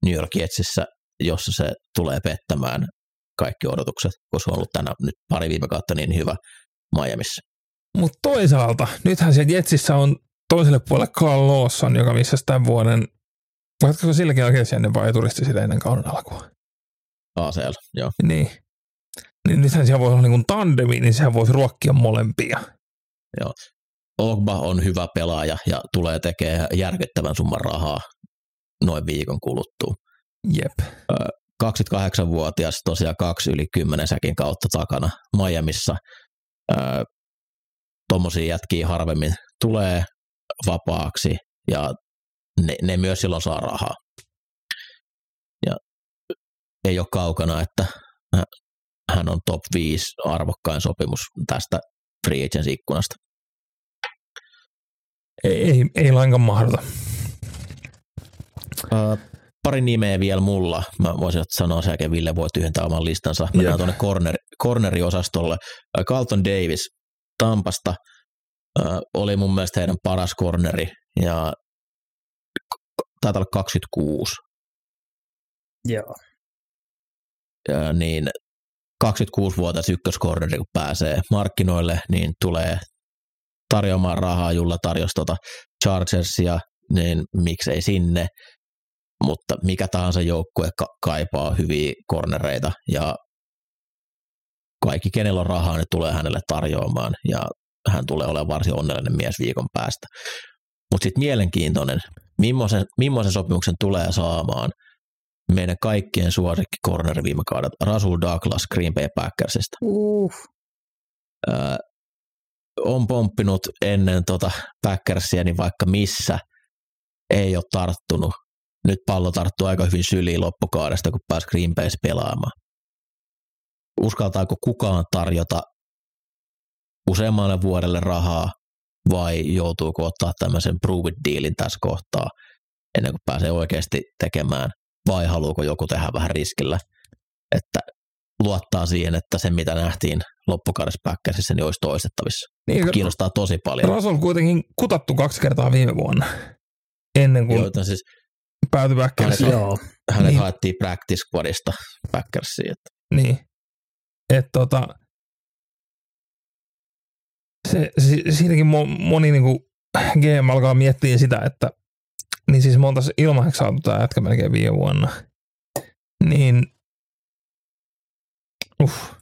New York Jetsissä, jossa se tulee pettämään kaikki odotukset, koska on ollut tänä nyt pari viime kautta niin hyvä Miamiissa. Mutta toisaalta, nythän siellä Jetsissä on toiselle puolelle Carl Lawson, joka missä tämän vuoden, vaikka silläkin oikeasti ennen vai turisti sitä ennen kauden alkua? ACL, joo. Niin. Niin nythän siellä voi olla niin kuin tandemi, niin sehän voisi ruokkia molempia. Joo. Ogba on hyvä pelaaja ja tulee tekemään järkyttävän summan rahaa noin viikon kuluttua. Jep. 28-vuotias, tosiaan kaksi yli kymmenen säkin kautta takana Miamiissa. Tuommoisia jätkiä harvemmin tulee vapaaksi ja ne, ne myös silloin saa rahaa. Ja ei ole kaukana, että hän on top 5 arvokkain sopimus tästä free agency ikkunasta. Ei, ei, ei lainkaan mahdollista. Uh, pari nimeä vielä mulla. Mä voisin sanoa sen jälkeen Ville voi tyhjentää oman listansa. Mennään tuonne corner, corneriosastolle. Carlton Davis Tampasta uh, oli mun mielestä heidän paras corneri ja taitaa olla 26. Joo niin 26-vuotias ykköskorneri, kun pääsee markkinoille, niin tulee tarjoamaan rahaa, Julla tarjosi tuota Chargersia, niin miksei sinne, mutta mikä tahansa joukkue ka- kaipaa hyviä kornereita ja kaikki, kenellä on rahaa, ne tulee hänelle tarjoamaan ja hän tulee olemaan varsin onnellinen mies viikon päästä. Mutta sitten mielenkiintoinen. millaisen, millaisen sopimuksen tulee saamaan meidän kaikkien suosikki corner viime kaudelta, Rasul Douglas Green Bay Packersista. Uh. Öö, on pomppinut ennen tota Packersia niin vaikka missä, ei ole tarttunut. Nyt pallo tarttuu aika hyvin syliin loppukaudesta, kun pääsi Green Bayssä pelaamaan. Uskaltaako kukaan tarjota useammalle vuodelle rahaa vai joutuuko ottaa tämmöisen prove dealin tässä kohtaa ennen kuin pääsee oikeasti tekemään vai haluuko joku tehdä vähän riskillä, että luottaa siihen, että se mitä nähtiin loppukaudessa Packersissa niin olisi toistettavissa. Niin, Kiinnostaa tosi paljon. Russell kuitenkin kutattu kaksi kertaa viime vuonna, ennen kuin Joita siis päätyi Packersiin. Joo. hänet Niin. haettiin practice squadista Packersiin. Että Niin. Et tota, se, si, siinäkin mo- moni niinku GM alkaa miettiä sitä, että niin siis oltaisiin ilmaiseksi saatu tämä jätkä melkein viime vuonna. Niin uff,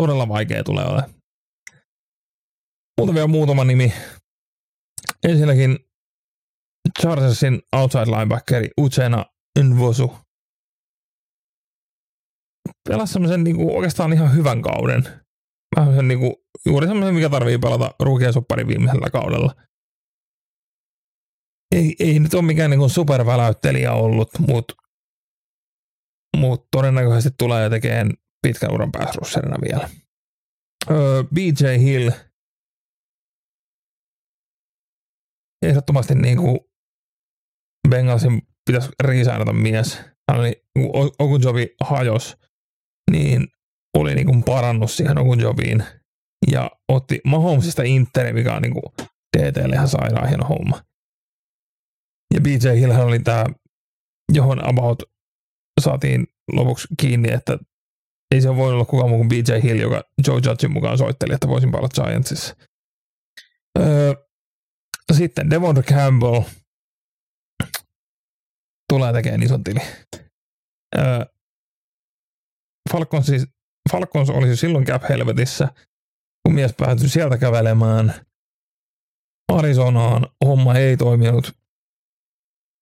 todella vaikea tulee olemaan. Mutta vielä muutama nimi. Ensinnäkin Chargersin outside linebackeri Uchena Nvosu pelasi semmoisen niinku oikeastaan ihan hyvän kauden. Vähän sen niinku, juuri semmoisen, mikä tarvii pelata ruukien sopparin viimeisellä kaudella. Ei, ei nyt ole mikään niinku superväläyttelijä ollut, mutta mut todennäköisesti tulee tekemään pitkän uran pääsrusserina vielä. Öö, BJ Hill. Ehdottomasti niinku Bengalsin pitäisi riisainata mies. Hän oli, kun Ogunjobi hajos, niin oli niin parannus siihen Ogunjobiin ja otti Mahomesista Interi, mikä on niin kuin DTlle ihan sairaan hieno homma. Ja BJ Hillhän oli tämä, johon about saatiin lopuksi kiinni, että ei se ole voinut olla kukaan muu kuin BJ Hill, joka Joe Judgein mukaan soitteli, että voisin palata Giantsissa. Öö, sitten Devon Campbell tulee tekemään ison tili. Öö, Falcons, siis, Falcons oli silloin cap helvetissä, kun mies päätyi sieltä kävelemään Arizonaan. Homma ei toiminut.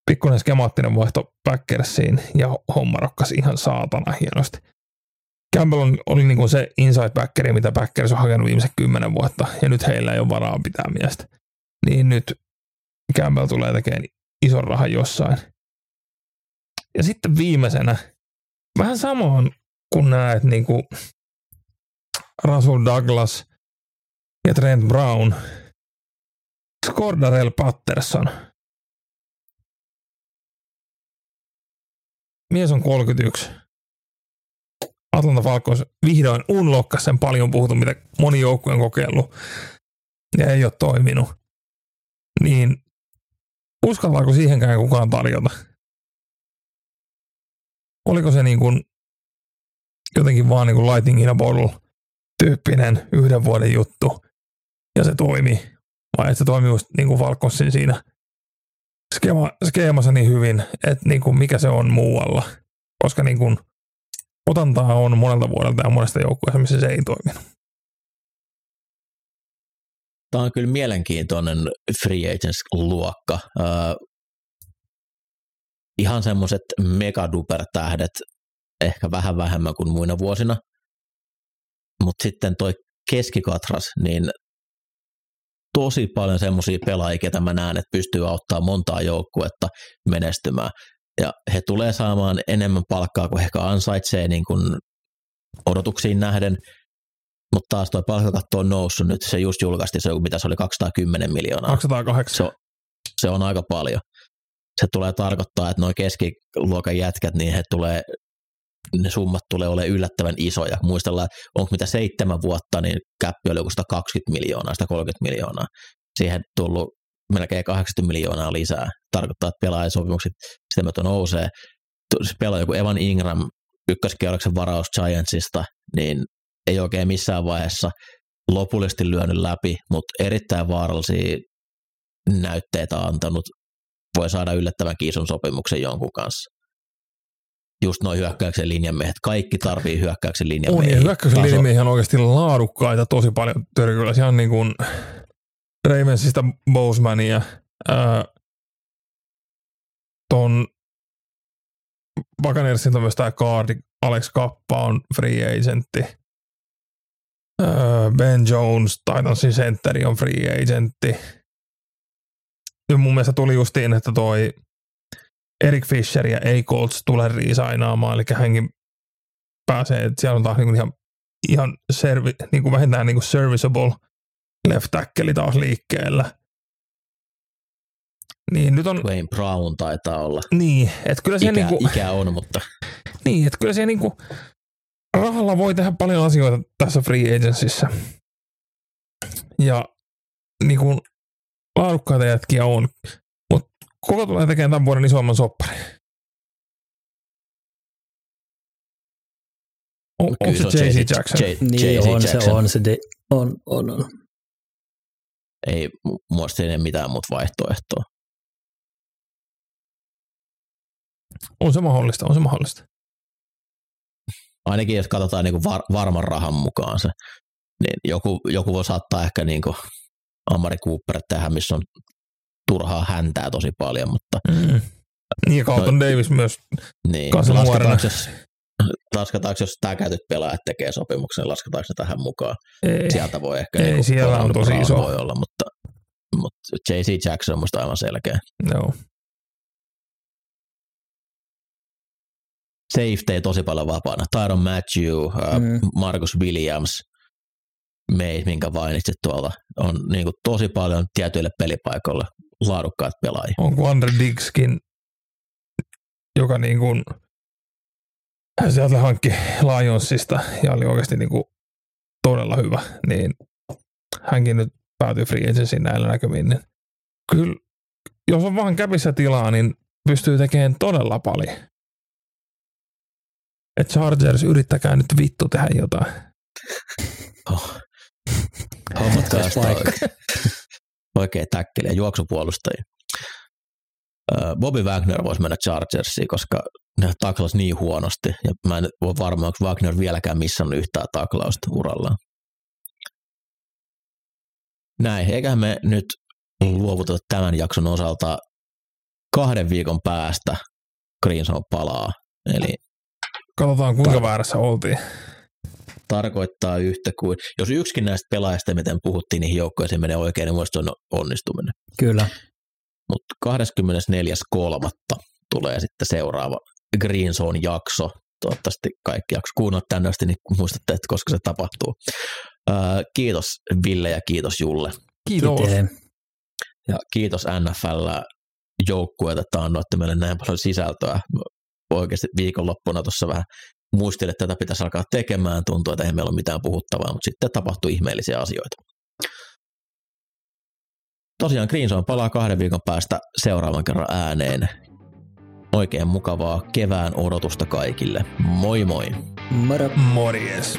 Pikkuinen skemaattinen vaihto Packersiin ja homma rokkasi ihan saatana hienosti. Campbell on, oli niin kuin se inside backeri, mitä Packers on hakenut viimeiset kymmenen vuotta, ja nyt heillä ei ole varaa pitää miestä. Niin nyt Campbell tulee tekemään ison rahan jossain. Ja sitten viimeisenä, vähän samoin kun näet niin kuin Russell Douglas ja Trent Brown, Scordarell Patterson. Mies on 31. Atlanta Falcons vihdoin unlockas sen paljon puhuttu, mitä moni joukkue on kokeillut ja ei ole toiminut. Niin uskallaako siihenkään kukaan tarjota? Oliko se niin kuin jotenkin vaan niin kuin lighting in a bottle tyyppinen yhden vuoden juttu ja se toimi. Vai että se toimi just niin kuin Falconsin siinä skema, skeemassa niin hyvin, että niin kuin mikä se on muualla. Koska niin kuin otantaa on monelta vuodelta ja monesta joukkueesta, missä se ei toiminut. Tämä on kyllä mielenkiintoinen free agents-luokka. Öö, ihan semmoiset megaduper-tähdet, ehkä vähän vähemmän kuin muina vuosina. Mutta sitten toi keskikatras, niin tosi paljon semmoisia pelaajia, ketä mä näen, että pystyy auttamaan montaa joukkuetta menestymään. Ja he tulee saamaan enemmän palkkaa kuin ehkä ansaitsee niin kuin odotuksiin nähden, mutta taas tuo palkkakatto on noussut nyt, se just julkaistiin, se, mitä se oli 210 miljoonaa. 208. Se on, se on aika paljon. Se tulee tarkoittaa, että noin keskiluokan jätkät, niin he tulee, ne summat tulee olemaan yllättävän isoja. Muistellaan, onko mitä seitsemän vuotta, niin käppi oli joku 120 miljoonaa, 130 miljoonaa. Siihen tullut melkein 80 miljoonaa lisää. Tarkoittaa, että pelaajasopimukset sitä myötä nousee. Se pelaa joku Evan Ingram ykköskierroksen varaus Giantsista, niin ei oikein missään vaiheessa lopullisesti lyönyt läpi, mutta erittäin vaarallisia näytteitä antanut. Voi saada yllättävän kiisun sopimuksen jonkun kanssa. Just noin hyökkäyksen linjamiehet. Kaikki tarvii hyökkäyksen On, linjamiehiä. ja hyökkäyksen linjamiehiä on oikeasti laadukkaita tosi paljon törkyllä. On niin kuin Ravensista Bosemania, ää, ton Buccaneersilta myös tämä kaardi, Alex Kappa on free agentti. Öö, ben Jones, Titansin centeri on free agentti. Ja mun mielestä tuli justiin, että toi Eric Fisher ja A. Colts tulee riisainaamaan, eli hänkin pääsee, että siellä on taas niin ihan, ihan servi, niin kuin vähintään niin kuin serviceable left tackle taas liikkeellä. Niin, nyt on... Wayne Brown taitaa olla. Niin, että kyllä se Ikä, niinku, ikä on, mutta niin, että kyllä se niinku, rahalla voi tehdä paljon asioita tässä free agencyssä. Ja niinku, laadukkaita jätkiä on, koko tulee tekemään tämän vuoden isomman sopparin. On, onko se J.C. Jackson? J- Niin on Jackson. se, on se, de, on, on, on. Ei mu- muista ei ole mitään muuta vaihtoehtoa. On se mahdollista, on se mahdollista. Ainakin jos katsotaan niin var, varman rahan mukaan se, niin joku, joku voi saattaa ehkä niin kuin Amari Cooper tähän, missä on turhaa häntää tosi paljon, mutta Mm. Niin ja Carlton Davis myös. niin, lasketaanko, jos, lasketaanko, jos tämä käytyt pelaajat tekee sopimuksen, niin lasketaanko ne tähän mukaan? Ei. Sieltä voi ehkä Ei, niinku siellä on tosi iso. Voi olla, mutta, mutta J.C. Jackson on musta aivan selkeä. Joo. Safety tosi paljon vapaana. Tyron Matthew, mm. Mm. Marcus Williams, May, minkä mainitsit tuolta, on niin kuin tosi paljon tietyille pelipaikoille laadukkaat pelaajia. on Quandre Diggskin, joka niin kuin, hän sieltä hankki Lionsista ja oli oikeasti niin kuin todella hyvä, niin hänkin nyt päätyi free agencyyn näillä näkymin. Niin kyllä, jos on vaan käpissä tilaa, niin pystyy tekemään todella paljon. Et Chargers, yrittäkää nyt vittu tehdä jotain. Oh. Hommat Tässä paikka. oikein täkkeliä, juoksupuolustajia. Bobby Wagner voisi mennä Chargersiin, koska ne taklas niin huonosti, ja mä en ole varma, onko Wagner vieläkään missannut yhtään taklausta urallaan. Näin, eiköhän me nyt luovuteta tämän jakson osalta kahden viikon päästä Greenson palaa. Eli Katsotaan kuinka Tar- väärässä oltiin. Tarkoittaa yhtä kuin, jos yksikin näistä pelaajista, miten puhuttiin, niihin joukkoihin menee oikein, niin muista on onnistuminen. Kyllä. Mutta 24.3. tulee sitten seuraava Green Zone-jakso. Toivottavasti kaikki jakso kuunnella tänne asti, niin muistatte, että koska se tapahtuu. Ää, kiitos Ville ja kiitos Julle. Kiitos. Itse. Ja kiitos NFL joukkueet, että annoitte meille näin paljon sisältöä. Oikeasti viikonloppuna tuossa vähän muistin, että tätä pitäisi alkaa tekemään. Tuntuu, että ei meillä ole mitään puhuttavaa, mutta sitten tapahtui ihmeellisiä asioita. Tosiaan Green Zone palaa kahden viikon päästä seuraavan kerran ääneen. Oikein mukavaa kevään odotusta kaikille. Moi moi! Moro. Morjes.